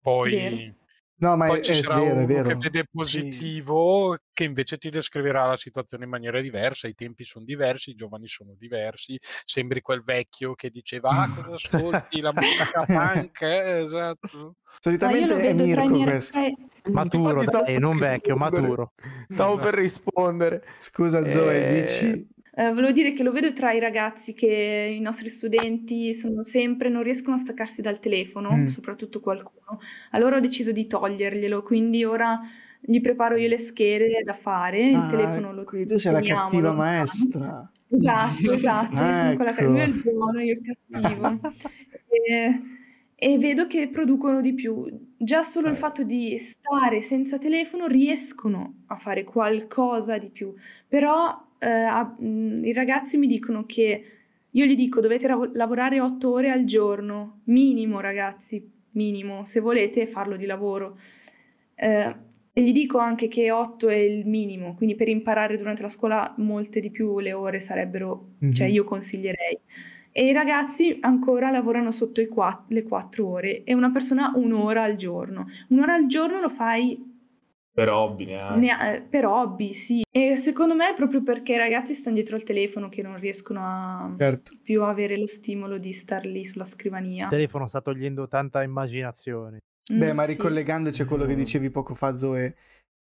Poi... Vero No, ma Poi è, ci è sarà vero, è vero. che vede positivo, che invece ti descriverà la situazione in maniera diversa, i tempi sono diversi, i giovani sono diversi, sembri quel vecchio che diceva ah cosa ascolti, la musica punk, eh, esatto. Solitamente è Mirko questo. Maturo, dai, non vecchio, maturo. Stavo per rispondere. Scusa Zoe, Eh, dici? Eh, volevo dire che lo vedo tra i ragazzi che i nostri studenti sono sempre, non riescono a staccarsi dal telefono, Mm. soprattutto qualcuno. Allora ho deciso di toglierglielo, quindi ora gli preparo io le schede da fare, il Ah, telefono lo quindi tu sei la cattiva maestra. Esatto, esatto, io sono quella che Ecco. il buono, io il cattivo. E, e vedo che producono di più. Già solo il Eh. fatto di stare senza telefono riescono a fare qualcosa di più. Però eh, a- mh, i ragazzi mi dicono che io gli dico dovete rav- lavorare otto ore al giorno, minimo ragazzi, minimo, se volete farlo di lavoro. Eh, e gli dico anche che 8 è il minimo, quindi per imparare durante la scuola molte di più le ore sarebbero, cioè Mhm. io consiglierei. E i ragazzi ancora lavorano sotto i qua- le 4 ore e una persona un'ora al giorno. Un'ora al giorno lo fai Per hobby neanche. ne- eh, per hobby, sì. E secondo me è proprio perché i ragazzi stanno dietro al telefono che non riescono a Certo. più avere lo stimolo di star lì sulla scrivania. Il telefono sta togliendo tanta immaginazione. Beh, Mm, ma sì. ricollegandoci a quello che dicevi poco fa, Zoe,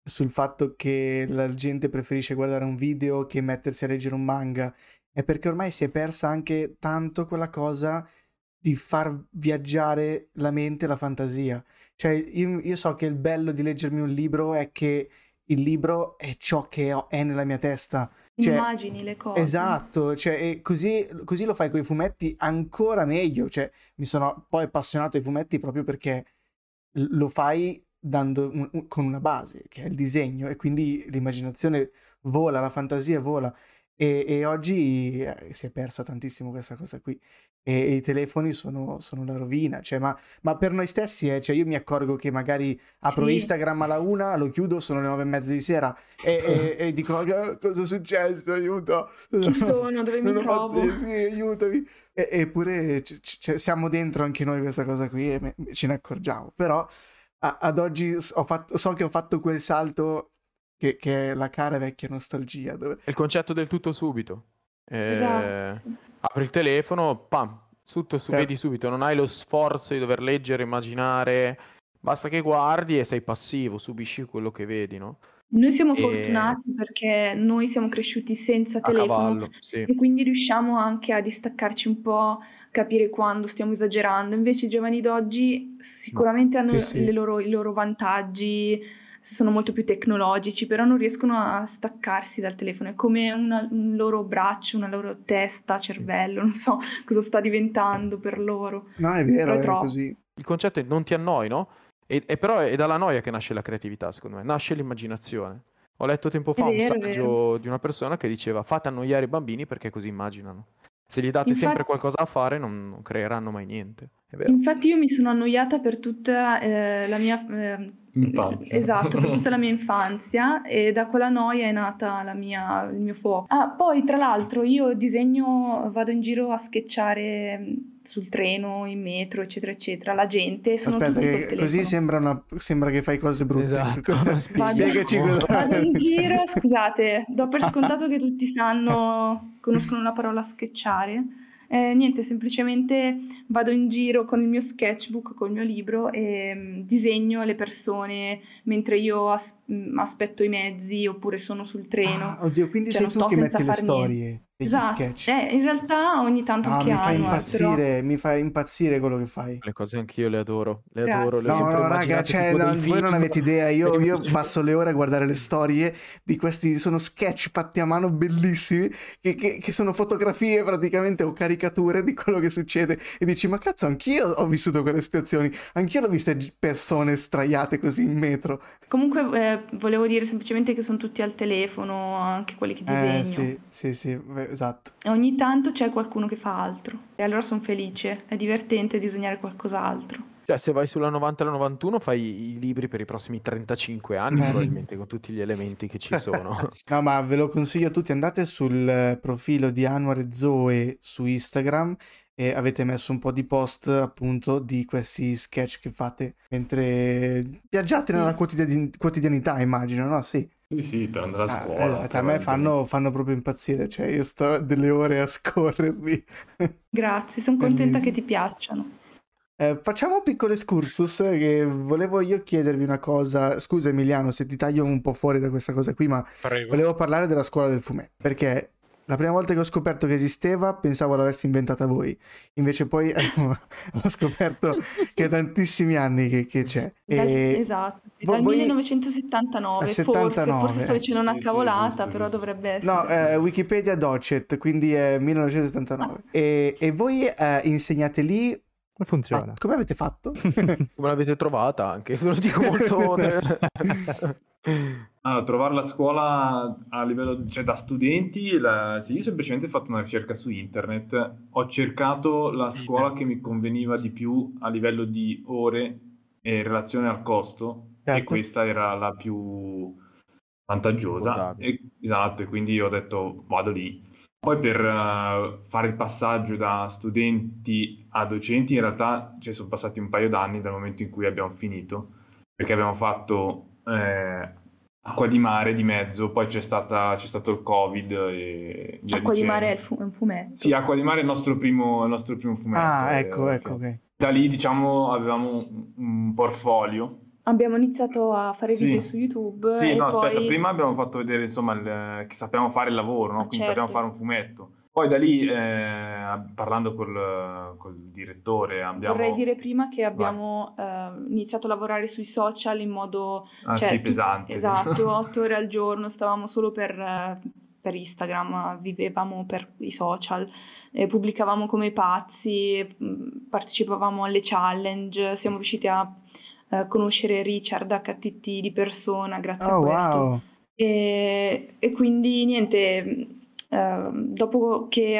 sul fatto che la gente preferisce guardare un video che mettersi a leggere un manga, è perché ormai si è persa anche tanto quella cosa di far viaggiare la mente e la fantasia. Cioè, io, io so che il bello di leggermi un libro è che il libro è ciò che ho- è nella mia testa. Cioè, Immagini le cose. Esatto, cioè, e così, così lo fai con i fumetti ancora meglio. Cioè, mi sono poi appassionato ai fumetti proprio perché lo fai dando un- un- con una base, che è il disegno, e quindi l'immaginazione vola, la fantasia vola. E, e oggi eh, si è persa tantissimo questa cosa qui. E, e i telefoni sono, sono la rovina. Cioè, ma, ma per noi stessi, eh, cioè, io mi accorgo che magari apro Sì. Instagram alla una, lo chiudo, sono le nove e mezza di sera e, e, dico "Ah, cosa è successo, aiuto. Chi sono? Dove mi trovo? fatto- sì, aiutami. Eppure c- c- siamo dentro anche noi questa cosa qui e me- ce ne accorgiamo. Però ad oggi fatto- so che ho fatto quel salto che, che è la cara vecchia nostalgia. Dove... È il concetto del tutto subito. Eh, Esatto. Apri il telefono, pam, tutto su, Certo. vedi subito, non hai lo sforzo di dover leggere, immaginare, basta che guardi e sei passivo, subisci quello che vedi, no? Noi siamo E- fortunati perché noi siamo cresciuti senza A telefono cavallo, sì. e quindi riusciamo anche a distaccarci un po', capire quando stiamo esagerando. Invece i giovani d'oggi sicuramente hanno Sì, sì. le loro- i loro vantaggi, sono molto più tecnologici, però non riescono a staccarsi dal telefono. È come una- un loro braccio, una loro testa, cervello, non so cosa sta diventando per loro. No, è vero, Però è così. Il concetto è non ti annoi, no? E, e però è dalla noia che nasce la creatività, secondo me, nasce l'immaginazione. Ho letto tempo fa un vero, è saggio di una persona che diceva fate annoiare i bambini perché così immaginano. Se gli date Infatti- sempre qualcosa da fare non, non creeranno mai niente. È vero. Infatti io mi sono annoiata per tutta eh, la mia... eh, Infanzia. Esatto, per tutta la mia infanzia e da quella noia è nata la mia- il mio fuoco. Ah, poi tra l'altro io disegno, vado in giro a sketchare mh, sul treno, in metro, eccetera, eccetera, la gente, sono Aspetta, che così sembra, una- sembra che fai cose brutte. Esatto. Spiegaci cosa Vado in giro, scusate, do per scontato che tutti sanno, conoscono la parola sketchare. Eh, niente, semplicemente vado in giro con il mio sketchbook, col mio libro e mm, disegno le persone mentre io as- mm, aspetto i mezzi oppure sono sul treno. Ah, oddio, quindi Cioè, sei non tu che metti le storie degli Esatto, sketch. eh, in realtà ogni tanto anche mi fa Anwar, però- impazzire, mi fa impazzire quello che fai. Le cose anch'io le adoro, le Grazie. adoro, le No, no, raga, cioè, no, voi non film. avete idea. Io, io passo le ore a guardare le storie di questi. Sono sketch fatti a mano bellissimi, che, che- che sono fotografie praticamente o caricature di quello che succede. E dici, ma cazzo, anch'io ho vissuto quelle situazioni. Anch'io l'ho viste g- persone straiate così in metro. Comunque eh, volevo dire semplicemente che sono tutti al telefono, anche quelli che disegno. Eh, sì, sì, sì, beh, esatto. E ogni tanto c'è qualcuno che fa altro. E allora sono felice, è divertente disegnare qualcos'altro. Cioè, se vai sulla 90 e la 91 fai i libri per i prossimi 35 anni, Eh. probabilmente, con tutti gli elementi che ci sono. No, ma ve lo consiglio a tutti. Andate sul eh, profilo di Anwar e Zoe su Instagram e avete messo un po' di post appunto di questi sketch che fate mentre viaggiate nella Sì. quotidiani- quotidianità, immagino, no? Sì. Sì, sì, per andare a Ah, scuola. esatto, a me fanno, fanno proprio impazzire, cioè io sto delle ore a scorrerli. Grazie, sono contenta che ti piacciono. Eh, facciamo un piccolo excursus eh, che volevo io chiedervi una cosa. Scusa Emiliano se ti taglio un po' fuori da questa cosa qui, ma Prego. Volevo parlare della scuola del fumetto, perché La prima volta che ho scoperto che esisteva pensavo l'avessi inventata voi, invece poi ho scoperto che è tantissimi anni che, che c'è. E esatto, sì, vo- dal voi- 1979, Ah, forse, 79. forse sto una cavolata, però dovrebbe essere. No, eh, Wikipedia Docet, quindi è 1979. E, e voi eh, insegnate lì... Come funziona? Ah, come avete fatto? Come l'avete trovata anche? Ve lo dico molto... Allora, trovare la scuola a livello, cioè da studenti, la- sì, io semplicemente ho fatto una ricerca su internet, ho cercato la scuola che mi conveniva di più a livello di ore e in relazione al costo e Certo. questa era la più vantaggiosa. E- esatto, e quindi ho detto vado lì. Poi per eh, fare il passaggio da studenti a docenti, in realtà ci sono passati un paio d'anni dal momento in cui abbiamo finito, perché abbiamo fatto eh, acqua di mare di mezzo, poi c'è stata, c'è stato il Covid e via Acqua di mare è il fu- è un fumetto. Sì, Acqua di mare è il nostro primo, il nostro primo fumetto. ah, eh, ecco, ok. ecco, ok. Da lì, diciamo, avevamo un, portfolio. Abbiamo iniziato a fare Sì. video su YouTube Sì, e no, poi aspetta, prima abbiamo fatto vedere, insomma, il- che sappiamo fare il lavoro, no? Ah, Quindi certo. sappiamo fare un fumetto. Poi da lì, eh, parlando col, col direttore, abbiamo... vorrei dire prima che abbiamo eh, iniziato a lavorare sui social in modo Ah, cioè, sì, pesante. Esatto, otto ore al giorno, stavamo solo per, per Instagram, vivevamo per i social, eh, pubblicavamo come pazzi, mh, partecipavamo alle challenge, siamo riusciti a eh, conoscere Richard HTT di persona grazie Oh, a questo. wow. E, e quindi niente, eh, dopo che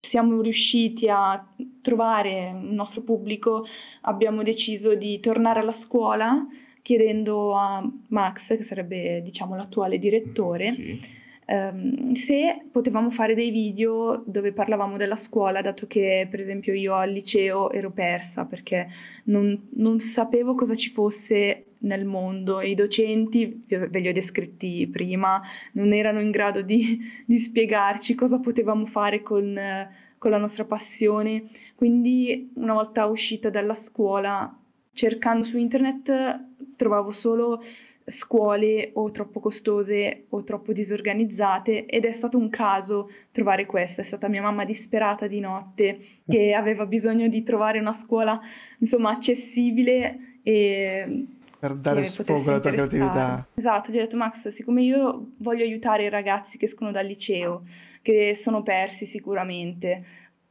siamo riusciti a trovare il nostro pubblico, abbiamo deciso di tornare alla scuola chiedendo a Max, che sarebbe diciamo l'attuale direttore, Sì. ehm, se potevamo fare dei video dove parlavamo della scuola, dato che per esempio io al liceo ero persa perché non, non sapevo cosa ci fosse nel mondo. I docenti, ve li ho descritti prima, non erano in grado di, di spiegarci cosa potevamo fare con, con la nostra passione. Quindi una volta uscita dalla scuola, cercando su internet, trovavo solo scuole o troppo costose o troppo disorganizzate ed è stato un caso trovare questa, è stata mia mamma disperata di notte che aveva bisogno di trovare una scuola insomma accessibile e Per dare sfogo alla tua creatività. Esatto, gli ho detto Max, siccome io voglio aiutare i ragazzi che escono dal liceo, che sono persi sicuramente,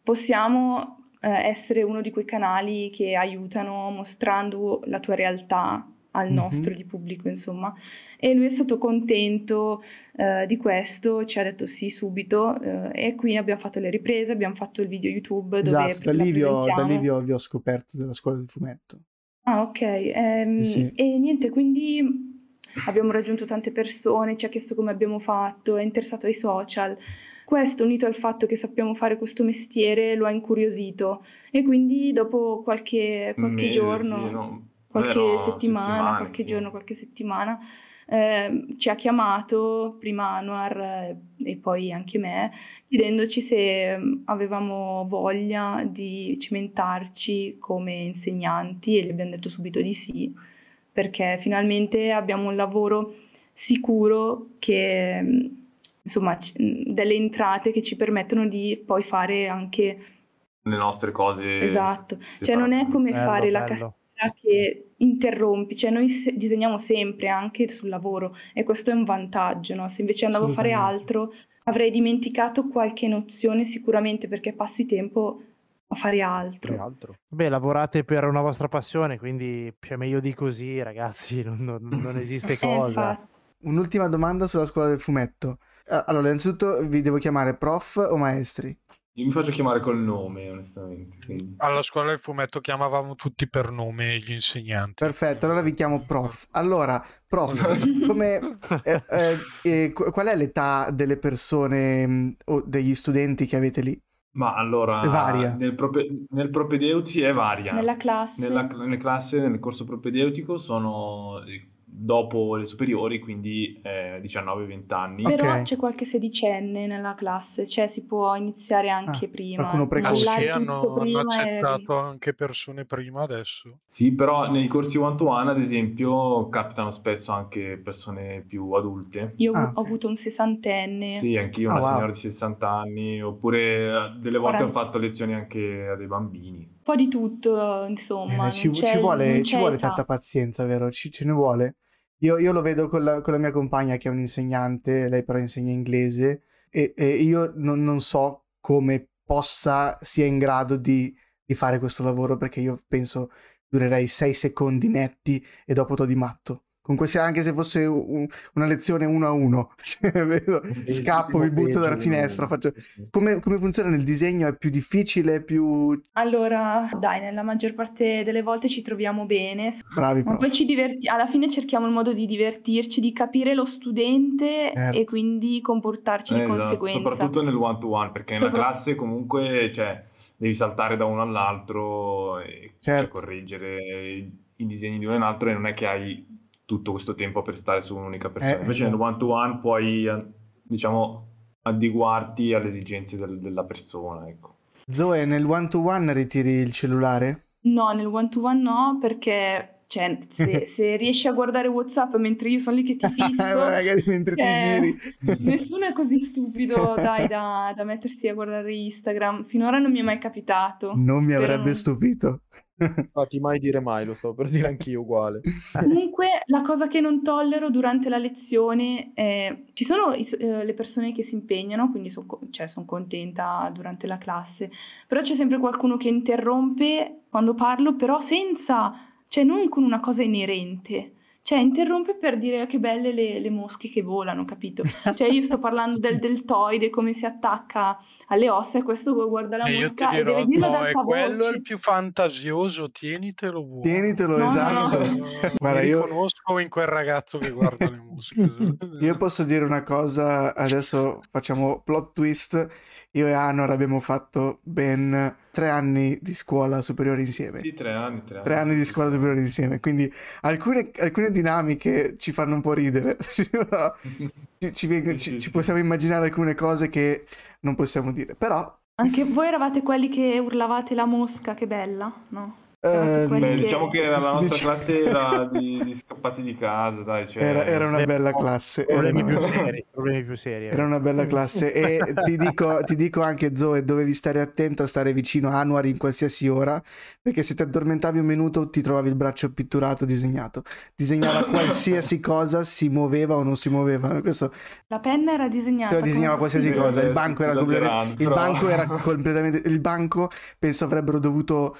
possiamo eh, essere uno di quei canali che aiutano mostrando la tua realtà al Mhm. nostro di pubblico, insomma. E lui è stato contento eh, di questo, ci ha detto sì subito eh, e qui abbiamo fatto le riprese, abbiamo fatto il video YouTube dove Esatto, da lì, vi ho, da lì vi ho scoperto della scuola del fumetto. Ah, ok. Ehm, Sì. E niente, quindi abbiamo raggiunto tante persone, ci ha chiesto come abbiamo fatto, è interessato ai social. Questo, unito al fatto che sappiamo fare questo mestiere, lo ha incuriosito. E quindi dopo qualche, qualche Mese, giorno, sì, no, qualche settimana, settimane, qualche sì. giorno, qualche settimana, ehm, ci ha chiamato, prima Anwar eh, e poi anche me, chiedendoci se mm, avevamo voglia di cimentarci come insegnanti e gli abbiamo detto subito di sì, perché finalmente abbiamo un lavoro sicuro che, mm, insomma, mm, delle entrate che ci permettono di poi fare anche... Le nostre cose... Esatto, cioè non è come Bello, fare la bello. Castiera che interrompi, cioè noi se- disegniamo sempre anche sul lavoro e questo è un vantaggio, no? Se invece andavo a fare altro avrei dimenticato qualche nozione sicuramente perché passi tempo a fare altro. altro. Beh, lavorate per una vostra passione, quindi cioè, meglio di così, ragazzi, non, non- non esiste Eh, cosa. Un'ultima domanda sulla scuola del fumetto. Allora, innanzitutto vi devo chiamare prof o maestri? Io mi faccio chiamare col nome, onestamente. quindi- Alla scuola del fumetto chiamavamo tutti per nome gli insegnanti. Perfetto, allora vi chiamo prof. Allora, prof, come, eh, eh, eh, qu- qual è l'età delle persone mh, o degli studenti che avete lì? Ma allora, È varia. nel, prope- nel propedeuti è varia. Nella classe Nella, nelle classe, nel corso propedeutico sono dopo le superiori, quindi eh, 19-20 anni. Però Ok. c'è qualche sedicenne nella classe, cioè si può iniziare anche Ah, prima. qualcuno Ah, precoce. Hanno, tutto hanno prima e- accettato anche persone prima adesso. Sì, però nei corsi one-to-one, ad esempio, capitano spesso anche persone più adulte. Io ho, Ah, ho ok. avuto un sessantenne. Sì, anch'io, Ah, una wow. signora di 60 anni, oppure eh, delle volte ho Quaranta. fatto lezioni anche a dei bambini. Po' di tutto, insomma. Eh, ci, ci vuole, ci vuole tanta pazienza, vero? Ci, ce ne vuole. Io, io lo vedo con la, con la mia compagna che è un'insegnante, lei però insegna inglese e, e io non, non so come possa, sia in grado di, di fare questo lavoro perché io penso durerei sei secondi netti e dopo to di matto. Comunque sia anche se fosse un- una lezione uno a uno, Cioè, vedo, scappo, mi butto dalla finestra, faccio... Come, come funziona nel disegno? È più difficile, più... Allora, dai, nella maggior parte delle volte ci troviamo bene, Bravi, ma poi ci diverti- alla fine cerchiamo il modo di divertirci, di capire lo studente Certo. e quindi comportarci di Eh, esatto, conseguenza. soprattutto nel one-to-one, perché in una Sopra- classe comunque, cioè, devi saltare da uno all'altro e cioè, Certo. correggere i, i disegni di uno e l'altro e non è che hai tutto questo tempo per stare su un'unica persona. Eh, Invece esatto. nel one-to-one puoi, eh, diciamo, adeguarti alle esigenze del- della persona, ecco. Zoe, nel one to one ritiri il cellulare? No, nel one to one no, perché cioè, se, se riesci a guardare WhatsApp mentre io sono lì che ti fisso, Magari mentre ti eh, giri. nessuno è così stupido, dai, da, da mettersi a guardare Instagram. Finora non mi è mai capitato. Non mi avrebbe non- stupito. Infatti, mai dire mai, lo stavo per dire anch'io uguale. Comunque, la cosa che non tollero durante la lezione è... Ci sono eh, le persone che si impegnano, quindi sono contenta durante la classe, però c'è sempre qualcuno che interrompe quando parlo, però senza... cioè non con una cosa inerente. Cioè, interrompe per dire che belle le, le mosche che volano, capito? Cioè, io sto parlando del deltoide, come si attacca alle ossa, e questo guarda la E io ti mosca e dirò, deve no, è quello voce. il più fantasioso, tienitelo buono. Tienitelo, No, esatto. no. Guarda, io, riconosco in quel ragazzo che guarda le mosche. io posso dire una cosa, adesso facciamo plot twist. Io e Anor abbiamo fatto ben tre anni di scuola superiore insieme. Sì, tre anni, tre anni. Tre anni di scuola superiore insieme, quindi alcune, alcune dinamiche ci fanno un po' ridere. ci, ci veng- Sì, ci- ci possiamo immaginare alcune cose che non possiamo dire, però... Anche voi eravate quelli che urlavate la mosca, che bella, no? Eh, Beh, che- diciamo che la nostra Diciamo- classe era di, di scappati di casa, dai, cioè... era, era una bella classe. Era Problemi una, più seri, problemi più seri. era una bella classe. E ti dico, ti dico anche, Zoe, dovevi stare attento a stare vicino a Anwar in qualsiasi ora, perché se ti addormentavi un minuto ti trovavi il braccio pitturato, disegnato. Disegnava qualsiasi cosa, si muoveva o non si muoveva. Questo La penna era disegnata. Cioè, disegnava come- qualsiasi Sì, cosa. Il banco era completamente. Il banco era completamente. Il banco penso avrebbero dovuto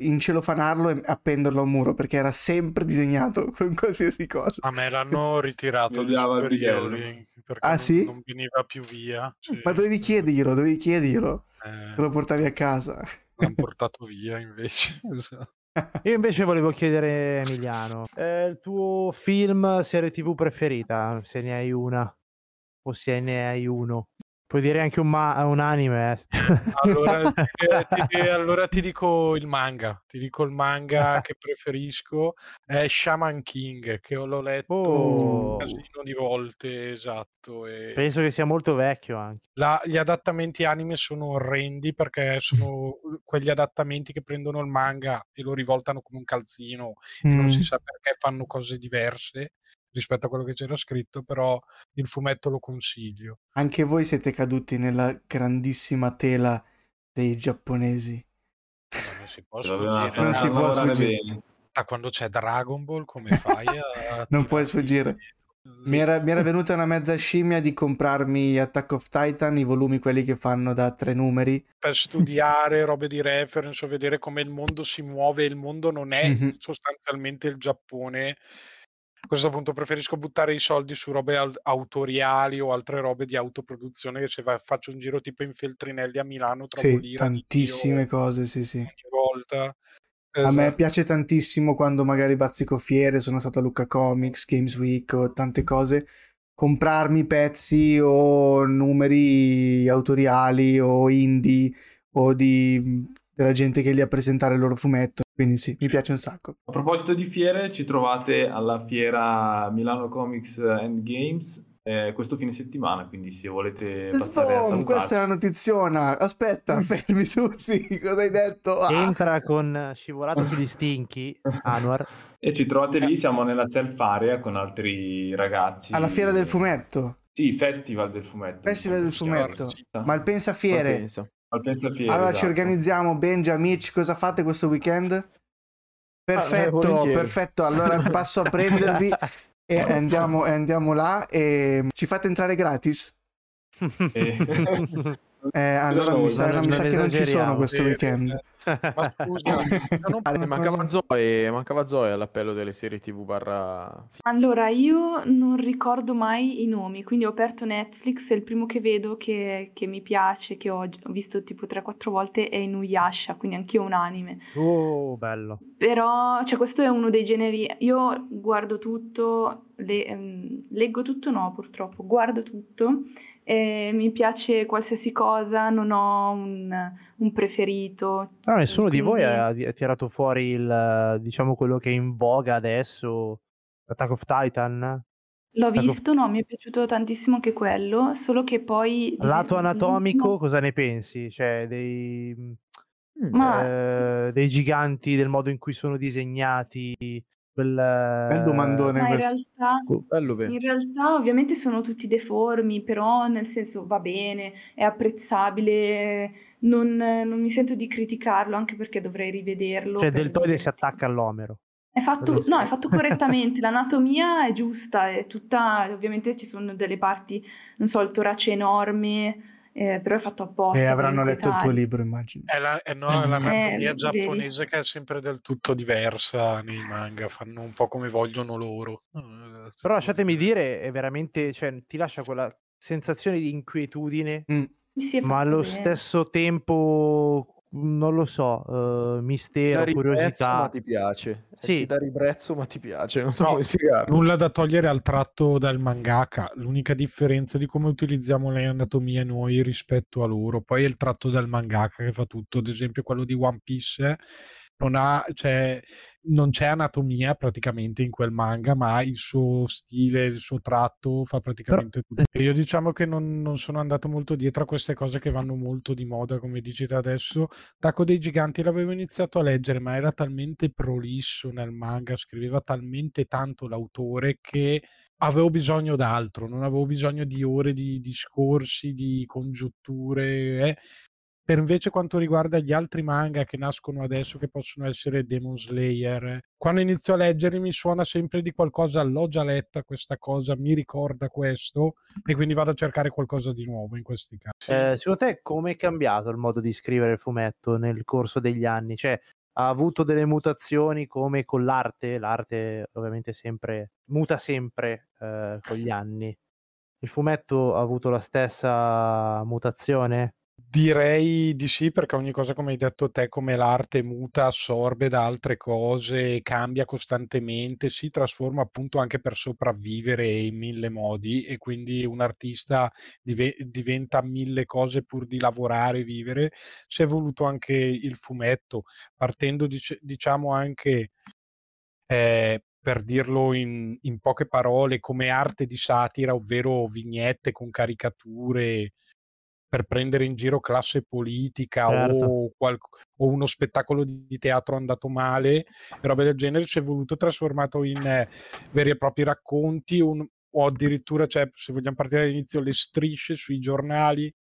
incelofanarlo e appenderlo a un muro perché era sempre disegnato con qualsiasi cosa. A me l'hanno ritirato il superiori perché Ah, non, sì? non veniva più via. Sì. Ma dovevi chiederglielo, dovevi chiederglielo. Eh, Te lo portavi a casa. l'hanno portato via invece. Io invece volevo chiedere, Emiliano, eh, il tuo film, serie tv preferita, se ne hai una, o se ne hai uno. Puoi dire anche un, ma- un anime. eh. Allora ti, ti- allora ti dico il manga, ti dico il manga che preferisco è Shaman King, che l'ho letto Oh. un casino di volte, esatto. E Penso che sia molto vecchio anche. la- gli adattamenti anime sono orrendi perché sono quegli adattamenti che prendono il manga e lo rivoltano come un calzino e non Mm. si sa perché fanno cose diverse rispetto a quello che c'era scritto, però il fumetto lo consiglio. Anche voi siete caduti nella grandissima tela dei giapponesi. Ma Non si può sfuggire. Non si può sfuggire. Da quando c'è Dragon Ball, come fai a... Non puoi sfuggire. Mi era, mi era venuta una mezza scimmia di comprarmi Attack of Titan, i volumi quelli che fanno da tre numeri. Per studiare robe di reference o vedere come il mondo si muove, il mondo non è Mhm. sostanzialmente il Giappone. A questo punto preferisco buttare i soldi su robe au- autoriali o altre robe di autoproduzione che se va- faccio un giro tipo in Feltrinelli a Milano trovo Sì, di tantissime Dio cose, sì, sì. ogni volta. A me Esatto. piace tantissimo quando magari bazzico fiere, sono stato a Lucca Comics, Games Week o tante cose, comprarmi pezzi o numeri autoriali o indie o di della gente che è lì a presentare il loro fumetto. Quindi sì, mi piace un sacco. A proposito di fiere, ci trovate alla fiera Milano Comics and Games eh, questo fine settimana, quindi se volete Boom, questa è la notiziona. Aspetta, fermi tutti. Cosa hai detto? Ah. Entra con scivolata sugli stinchi, Anwar. E ci trovate lì, siamo nella self area con altri ragazzi. Alla fiera del fumetto. Sì, Festival del fumetto. Festival del fumetto. Sì. Ma il pensafiere. Pensa. Al Pensafiere, Allora ci esatto. organizziamo, Benji, amici, cosa fate questo weekend? Perfetto, volentieri. perfetto. Allora passo a prendervi e andiamo, e andiamo là e ci fate entrare gratis? E- Eh, allora noi, mi sa, non- mi sa che non ci sono questo weekend. Ma scusa, non Eh, mancava Zoe, mancava Zoe all'appello delle serie TV barra... Allora, io non ricordo mai i nomi, quindi ho aperto Netflix e il primo che vedo che, che mi piace, che ho, ho visto tipo 3-4 volte, è Inuyasha, quindi anch'io un anime. oh, bello. Però, cioè, questo è uno dei generi. Io guardo tutto, le- ehm, leggo tutto, no, purtroppo, guardo tutto. E mi piace qualsiasi cosa, non ho un, un preferito. Però nessuno di voi quindi- ha, ha tirato fuori il, diciamo, quello che è in voga adesso, Attack of Titan. L'ho Ecco. visto, no, mi è piaciuto tantissimo anche quello, solo che poi... Lato anatomico, no, cosa ne pensi? Cioè, dei, Ma- eh, dei giganti, del modo in cui sono disegnati, quel... Bel domandone ma in realtà... Bello vero. In realtà ovviamente sono tutti deformi, però nel senso va bene, è apprezzabile, non, non mi sento di criticarlo anche perché dovrei rivederlo. Cioè, Deltoide si attacca all'omero. È fatto, no, è fatto correttamente, l'anatomia è giusta, è tutta, ovviamente ci sono delle parti, non so, il torace enorme, eh, però è fatto apposta. E avranno letto il tuo libro, immagino. È, la, è, no, è l'anatomia Eh, giapponese che è sempre del tutto diversa nei manga, fanno un po' come vogliono loro. Però lasciatemi dire, è veramente, cioè, ti lascia quella sensazione di inquietudine, Mm. Sì, ma allo stesso tempo, non lo so, eh, Ti mistero, curiosità. ma ti piace. Sì. Ti dà ribrezzo, ma ti piace. Non so No, come spiegarlo. Nulla da togliere al tratto dal mangaka, l'unica differenza di come utilizziamo le anatomie noi rispetto a loro. Poi è il tratto del mangaka che fa tutto, ad esempio quello di One Piece non ha, cioè, non c'è anatomia praticamente in quel manga, ma il suo stile, il suo tratto fa praticamente tutto. E io diciamo che non, non sono andato molto dietro a queste cose che vanno molto di moda, come dicete adesso. Tacco dei Giganti l'avevo iniziato a leggere, ma era talmente prolisso nel manga, scriveva talmente tanto l'autore che avevo bisogno d'altro, non avevo bisogno di ore di discorsi, di congiunture. eh. Per invece quanto riguarda gli altri manga che nascono adesso, che possono essere Demon Slayer, quando inizio a leggerli mi suona sempre di qualcosa, l'ho già letta questa cosa, mi ricorda questo, e quindi vado a cercare qualcosa di nuovo in questi casi. Eh, secondo te come è cambiato il modo di scrivere il fumetto nel corso degli anni? Cioè, ha avuto delle mutazioni come con l'arte? L'arte ovviamente sempre muta sempre eh, con gli anni. Il fumetto ha avuto la stessa mutazione? Direi di sì, perché ogni cosa, come hai detto te, come l'arte muta, assorbe da altre cose, cambia costantemente, si trasforma appunto anche per sopravvivere in mille modi e quindi un artista dive- diventa mille cose pur di lavorare e vivere. Si è evoluto anche il fumetto, partendo dic- diciamo anche eh, per dirlo in, in poche parole, come arte di satira, ovvero vignette con caricature per prendere in giro classe politica Certo. o, qual- o uno spettacolo di teatro andato male, robe del genere, si è voluto trasformato in eh, veri e propri racconti un- o addirittura, cioè, se vogliamo partire dall'inizio, le strisce sui giornali,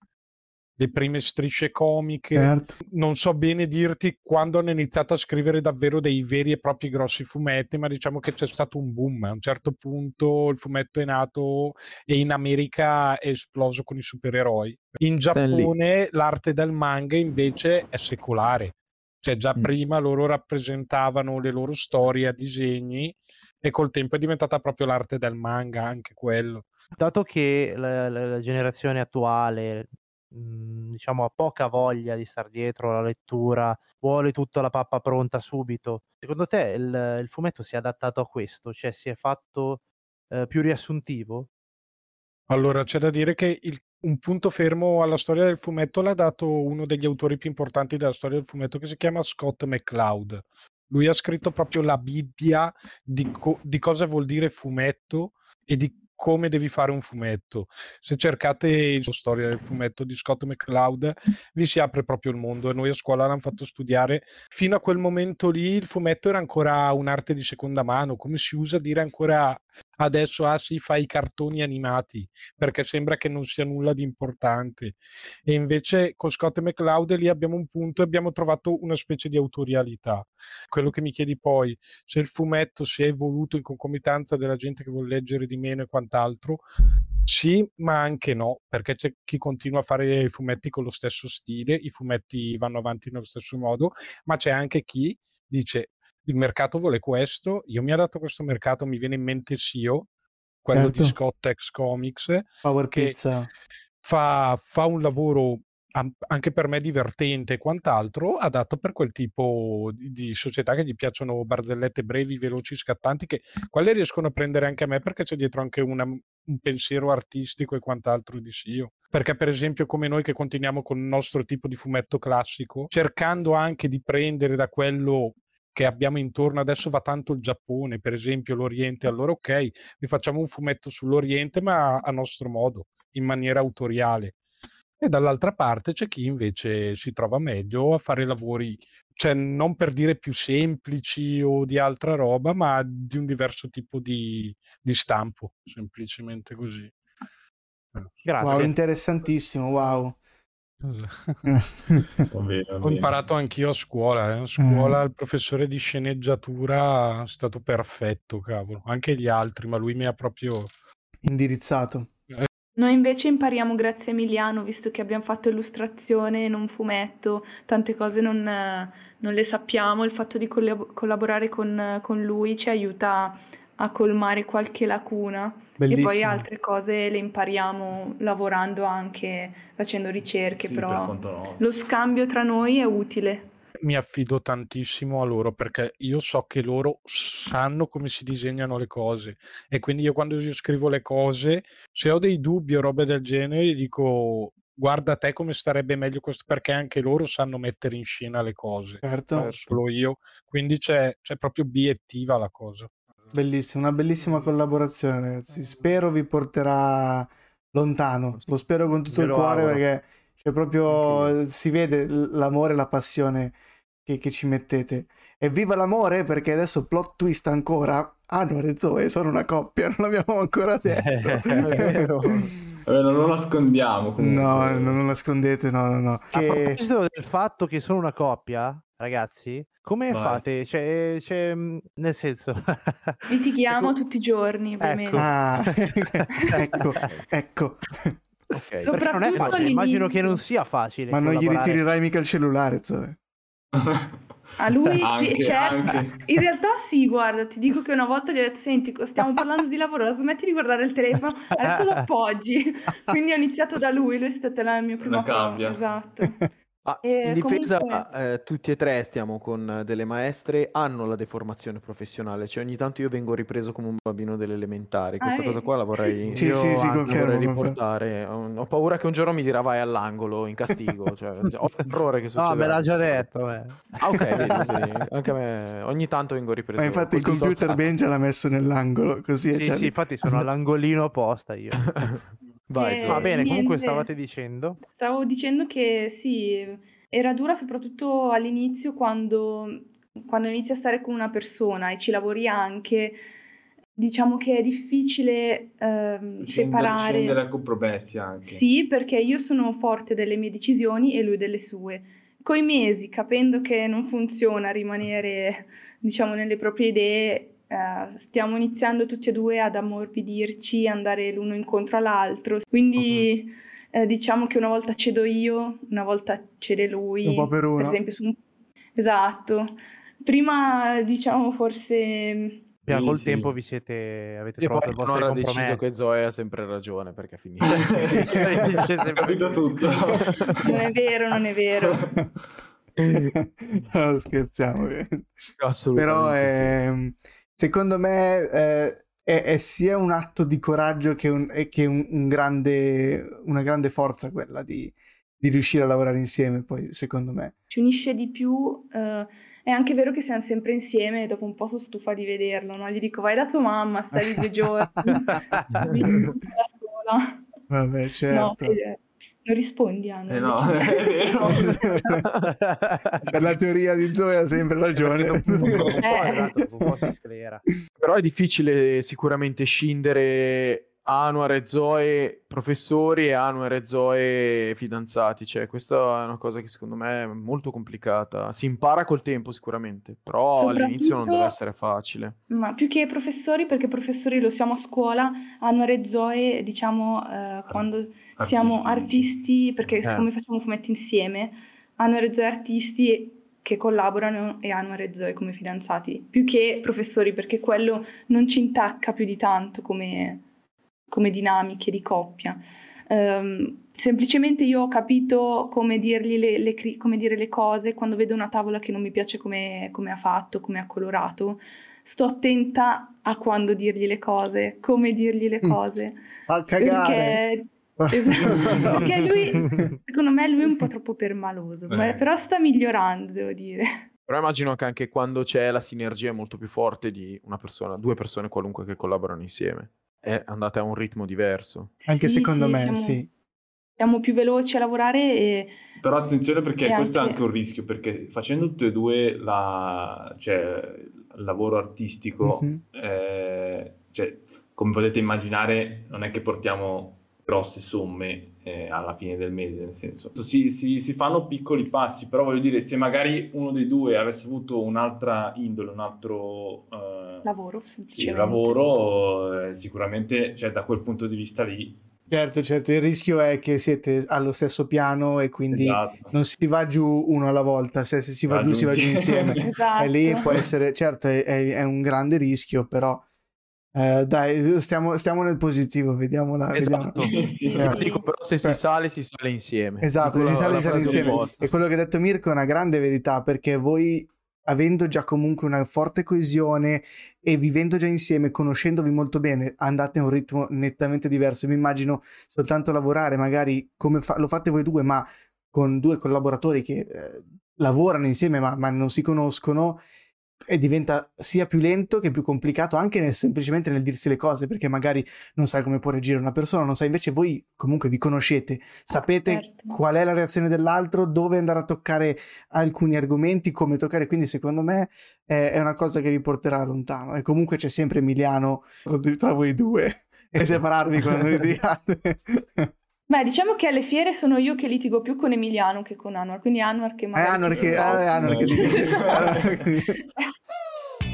le prime strisce comiche Certo. non so bene dirti quando hanno iniziato a scrivere davvero dei veri e propri grossi fumetti, ma diciamo che c'è stato un boom. A un certo punto il fumetto è nato e in America è esploso con i supereroi. In. Giappone l'arte del manga invece è secolare. Cioè già Mm. prima loro rappresentavano le loro storie a disegni e col tempo è diventata proprio l'arte del manga, anche quello. Dato che la, la- la generazione attuale, mh, diciamo, ha poca voglia di star dietro alla lettura, vuole tutta la pappa pronta subito, secondo te il, il fumetto si è adattato a questo? Cioè si è fatto eh, più riassuntivo? Allora, c'è da dire che il, un punto fermo alla storia del fumetto l'ha dato uno degli autori più importanti della storia del fumetto che si chiama Scott McCloud. Lui ha scritto proprio la Bibbia di, co- di cosa vuol dire fumetto e di come devi fare un fumetto. Se cercate la storia del fumetto di Scott McCloud, vi si apre proprio il mondo e noi a scuola l'hanno fatto studiare. Fino a quel momento lì il fumetto era ancora un'arte di seconda mano, come si usa dire ancora adesso ah sì fa i cartoni animati perché sembra che non sia nulla di importante. E invece con Scott McCloud lì abbiamo un punto e abbiamo trovato una specie di autorialità. Quello che mi chiedi poi se il fumetto si è evoluto in concomitanza della gente che vuole leggere di meno e quant'altro sì, ma anche no, perché c'è chi continua a fare i fumetti con lo stesso stile, i fumetti vanno avanti nello stesso modo, ma c'è anche chi dice il mercato vuole questo, io mi ha dato questo mercato, mi viene in mente SEO, quello certo. di Scott X Comics, Power che Pizza. Fa, fa un lavoro anche per me divertente e quant'altro, adatto per quel tipo di, di, società che gli piacciono barzellette brevi, veloci, scattanti, che quelle riescono a prendere anche a me perché c'è dietro anche una, un pensiero artistico e quant'altro di SEO. Perché per esempio come noi che continuiamo con il nostro tipo di fumetto classico, cercando anche di prendere da quello che abbiamo intorno adesso va tanto il Giappone, per esempio l'Oriente, allora ok, vi facciamo un fumetto sull'Oriente ma a nostro modo, in maniera autoriale. E dall'altra parte c'è chi invece si trova meglio a fare lavori, cioè non per dire più semplici o di altra roba, ma di un diverso tipo di, di stampo, semplicemente così. Grazie. Wow, interessantissimo, wow. Ho imparato anch'io a scuola. Eh. A scuola mm. il professore di sceneggiatura è stato perfetto, cavolo. Anche gli altri, ma lui mi ha proprio indirizzato. Eh. Noi invece impariamo grazie a Emiliano, visto che abbiamo fatto illustrazione, non fumetto, tante cose non, non le sappiamo. Il fatto di collaborare con, con lui ci aiuta a colmare qualche lacuna. Bellissimo. E poi altre cose le impariamo lavorando anche, facendo ricerche, sì, però per lo scambio tra noi è utile. Mi affido tantissimo a loro perché io so che loro sanno come si disegnano le cose e quindi io quando io scrivo le cose, se ho dei dubbi o robe del genere, dico guarda te come starebbe meglio questo perché anche loro sanno mettere in scena le cose, certo. solo io, quindi c'è, c'è proprio obiettiva la cosa. Bellissimo, una bellissima collaborazione, ragazzi. Spero vi porterà lontano. Lo spero con tutto il cuore auguro. perché cioè, proprio si vede l'amore e la passione che, che, ci mettete. E viva l'amore perché adesso plot twist ancora. Anor e Zoe sono una coppia, non l'abbiamo ancora detto. È vero. non lo nascondiamo. Comunque. No, non lo nascondete, no, no, no. Che... A proposito del fatto che sono una coppia, ragazzi, come Vai. fate? Cioè, cioè, mhmm, nel senso... Litighiamo ecco. tutti i giorni, ecco. Ah, ecco, ecco. Okay. Perché non è facile, immagino che non sia facile. Ma non gli ritirerai mica il cellulare, cioè. A lui anche, sì, certo. In realtà sì, guarda, ti dico che una volta gli ho detto, senti, stiamo parlando di lavoro, smetti di guardare il telefono, adesso lo appoggi. Quindi ho iniziato da lui, lui è stata la mia prima cosa. Esatto. Ah, in difesa, comunque... eh, tutti e tre stiamo con delle maestre, hanno la deformazione professionale, cioè ogni tanto io vengo ripreso come un bambino delle elementari, questa ah, cosa qua la vorrei, sì, sì, sì, vorrei riportare, ho paura che un giorno mi dirà vai all'angolo in castigo, cioè, ho l'errore che succede. No, me l'ha già detto. Eh. Ah ok, vedi, vedi, anche a me ogni tanto vengo ripreso. Ma infatti il computer Benja l'ha messo nell'angolo, così sì, sì, infatti sono all'angolino apposta io. Vai, eh, Va bene, niente. comunque stavate dicendo? Stavo dicendo che sì, era dura soprattutto all'inizio quando, quando inizi a stare con una persona e ci lavori anche. Diciamo che è difficile ehm, separare. Scendere a compromessi anche. Sì, perché io sono forte delle mie decisioni e lui delle sue. Coi mesi, capendo che non funziona rimanere, diciamo, nelle proprie idee, Uh, stiamo iniziando tutti e due ad ammorbidirci, andare l'uno incontro all'altro. Quindi uh-huh. uh, diciamo che una volta cedo io, una volta cede lui. Un po' per uno. Per esempio, su un... esatto. Prima diciamo forse Piano sì, col sì. tempo vi siete avete e trovato il vostro compromesso. deciso che Zoe ha sempre ragione perché finisce. sì, sempre capito tutto. Non è vero, non è vero. no, scherziamo. Assolutamente. Però eh, Secondo me, eh, è, è sia un atto di coraggio che, un, che un, un grande, una grande forza quella di, di, riuscire a lavorare insieme, poi secondo me. Ci unisce di più, eh, è anche vero che siamo sempre insieme e dopo un po' sono stufa di vederlo, no? Gli dico vai da tua mamma, stai due giorni, da sola. Vabbè, certo. No, eh, non rispondi, Anna. Eh no, è vero. per la teoria di Zoe ha sempre ragione. un po', esatto, un po' si sclera. Però è difficile sicuramente scindere Anwar e Zoe professori e Anwar e Zoe fidanzati. Cioè, questa è una cosa che secondo me è molto complicata. Si impara col tempo sicuramente, però all'inizio non deve essere facile. Ma più che professori, perché professori lo siamo a scuola, Anwar e Zoe, diciamo, eh, quando artisti. siamo artisti, perché eh. siccome facciamo fumetti insieme, Anwar e Zoe artisti che collaborano e Anwar e Zoe come fidanzati, più che professori, perché quello non ci intacca più di tanto come come dinamiche di coppia. Um, semplicemente io ho capito come, dirgli le, le, come dire le cose quando vedo una tavola che non mi piace come, come ha fatto, come ha colorato. Sto attenta a quando dirgli le cose, come dirgli le mm. cose. A cagare. Perché, esatto, perché lui, secondo me, lui è un po' troppo permaloso, eh. però sta migliorando, devo dire. Però immagino che anche quando c'è la sinergia è molto più forte di una persona, due persone qualunque che collaborano insieme eh, andate a un ritmo diverso. Anche sì, secondo sì, me, siamo, sì. Siamo più veloci a lavorare e... Però attenzione perché questo anche... è anche un rischio, perché facendo tutte e due la, cioè, il lavoro artistico, mm-hmm. eh, cioè, come potete immaginare, non è che portiamo grosse somme eh, alla fine del mese, nel senso si, si, si, fanno piccoli passi, però voglio dire, se magari uno dei due avesse avuto un'altra indole, un altro eh, lavoro, sì, lavoro eh, sicuramente cioè, da quel punto di vista lì. Certo, certo, il rischio è che siete allo stesso piano e quindi esatto. non si va giù uno alla volta, se, se si va, va giù si va giù insieme. esatto. E lì può essere, certo, è, è un grande rischio, però eh, dai, stiamo, stiamo, nel positivo, vediamola. Esatto. Vediamo. Sì, eh. dico, però se si sale, si sale insieme. Esatto, si sale, si sale insieme. E quello che ha detto Mirko è una grande verità, perché voi, avendo già comunque una forte coesione e vivendo già insieme, conoscendovi molto bene, andate a un ritmo nettamente diverso. Mi immagino soltanto lavorare, magari come fa- lo fate voi due, ma con due collaboratori che eh, lavorano insieme ma, ma non si conoscono e diventa sia più lento che più complicato anche nel, semplicemente nel dirsi le cose perché magari non sai come può reagire una persona, non sai invece voi comunque vi conoscete, sapete certo. qual è la reazione dell'altro, dove andare a toccare alcuni argomenti, come toccare, quindi secondo me è, è una cosa che vi porterà lontano e comunque c'è sempre Emiliano tra voi due e separarvi quando litigate. Beh, diciamo che alle fiere sono io che litigo più con Emiliano che con Anwar, quindi Anwar che magari... È Anwar che, ah, è Anwar che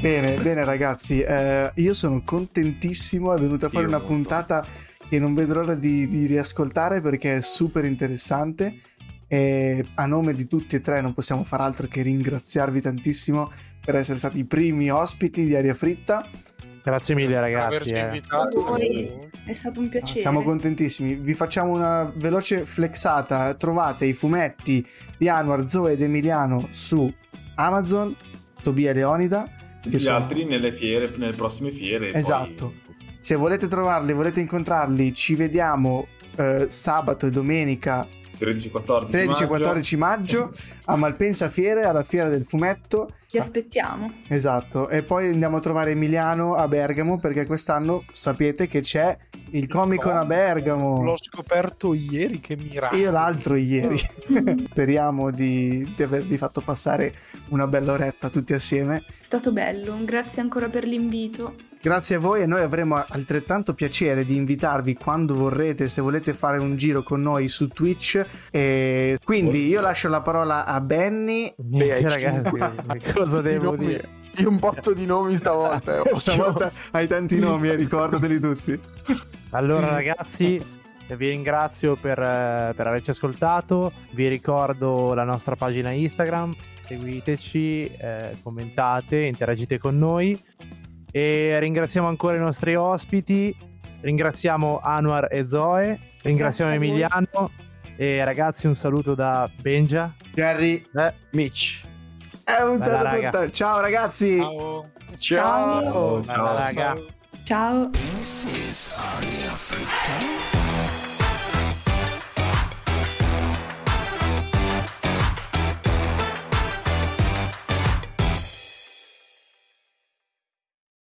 Bene, bene ragazzi, eh, io sono contentissimo, è venuta fuori una puntata che non vedo l'ora di, di riascoltare perché è super interessante. E a nome di tutti e tre non possiamo far altro che ringraziarvi tantissimo per essere stati i primi ospiti di Aria Fritta Grazie mille ragazzi. Eh. Invitato, è stato un piacere. Siamo contentissimi. Vi facciamo una veloce flexata. Trovate i fumetti di Anwar, Zoe ed Emiliano su Amazon, Tobia Leonida. Gli sono... altri nelle fiere, nelle prossime fiere. Esatto. Poi... Se volete trovarli, volete incontrarli, ci vediamo eh, sabato e domenica 13-14 13-14 maggio a Malpensa Fiere, alla Fiera del Fumetto. Ti aspettiamo. Esatto, e poi andiamo a trovare Emiliano a Bergamo perché quest'anno sapete che c'è il Comic Con a Bergamo. L'ho scoperto ieri, che miracolo. Io l'altro ieri. Speriamo di, di avervi fatto passare una bella oretta tutti assieme. È stato bello, grazie ancora per l'invito. Grazie a voi e noi avremo altrettanto piacere di invitarvi quando vorrete, se volete fare un giro con noi su Twitch. E quindi io lascio la parola a Benny. Beh, ragazzi, cosa devo dire? Io un botto di nomi stavolta. Eh, stavolta hai tanti nomi, eh, ricordateli tutti. Allora ragazzi, vi ringrazio per, eh, per averci ascoltato. Vi ricordo la nostra pagina Instagram. Seguiteci, eh, commentate, interagite con noi e ringraziamo ancora i nostri ospiti. Ringraziamo Anwar e Zoe. Ringraziamo Emiliano. E ragazzi, un saluto da Benja, Jerry, eh, Mitch. Eh, un saluto Ciao ragazzi. Ciao. Ciao. Ciao. Ciao. Ciao. Ciao.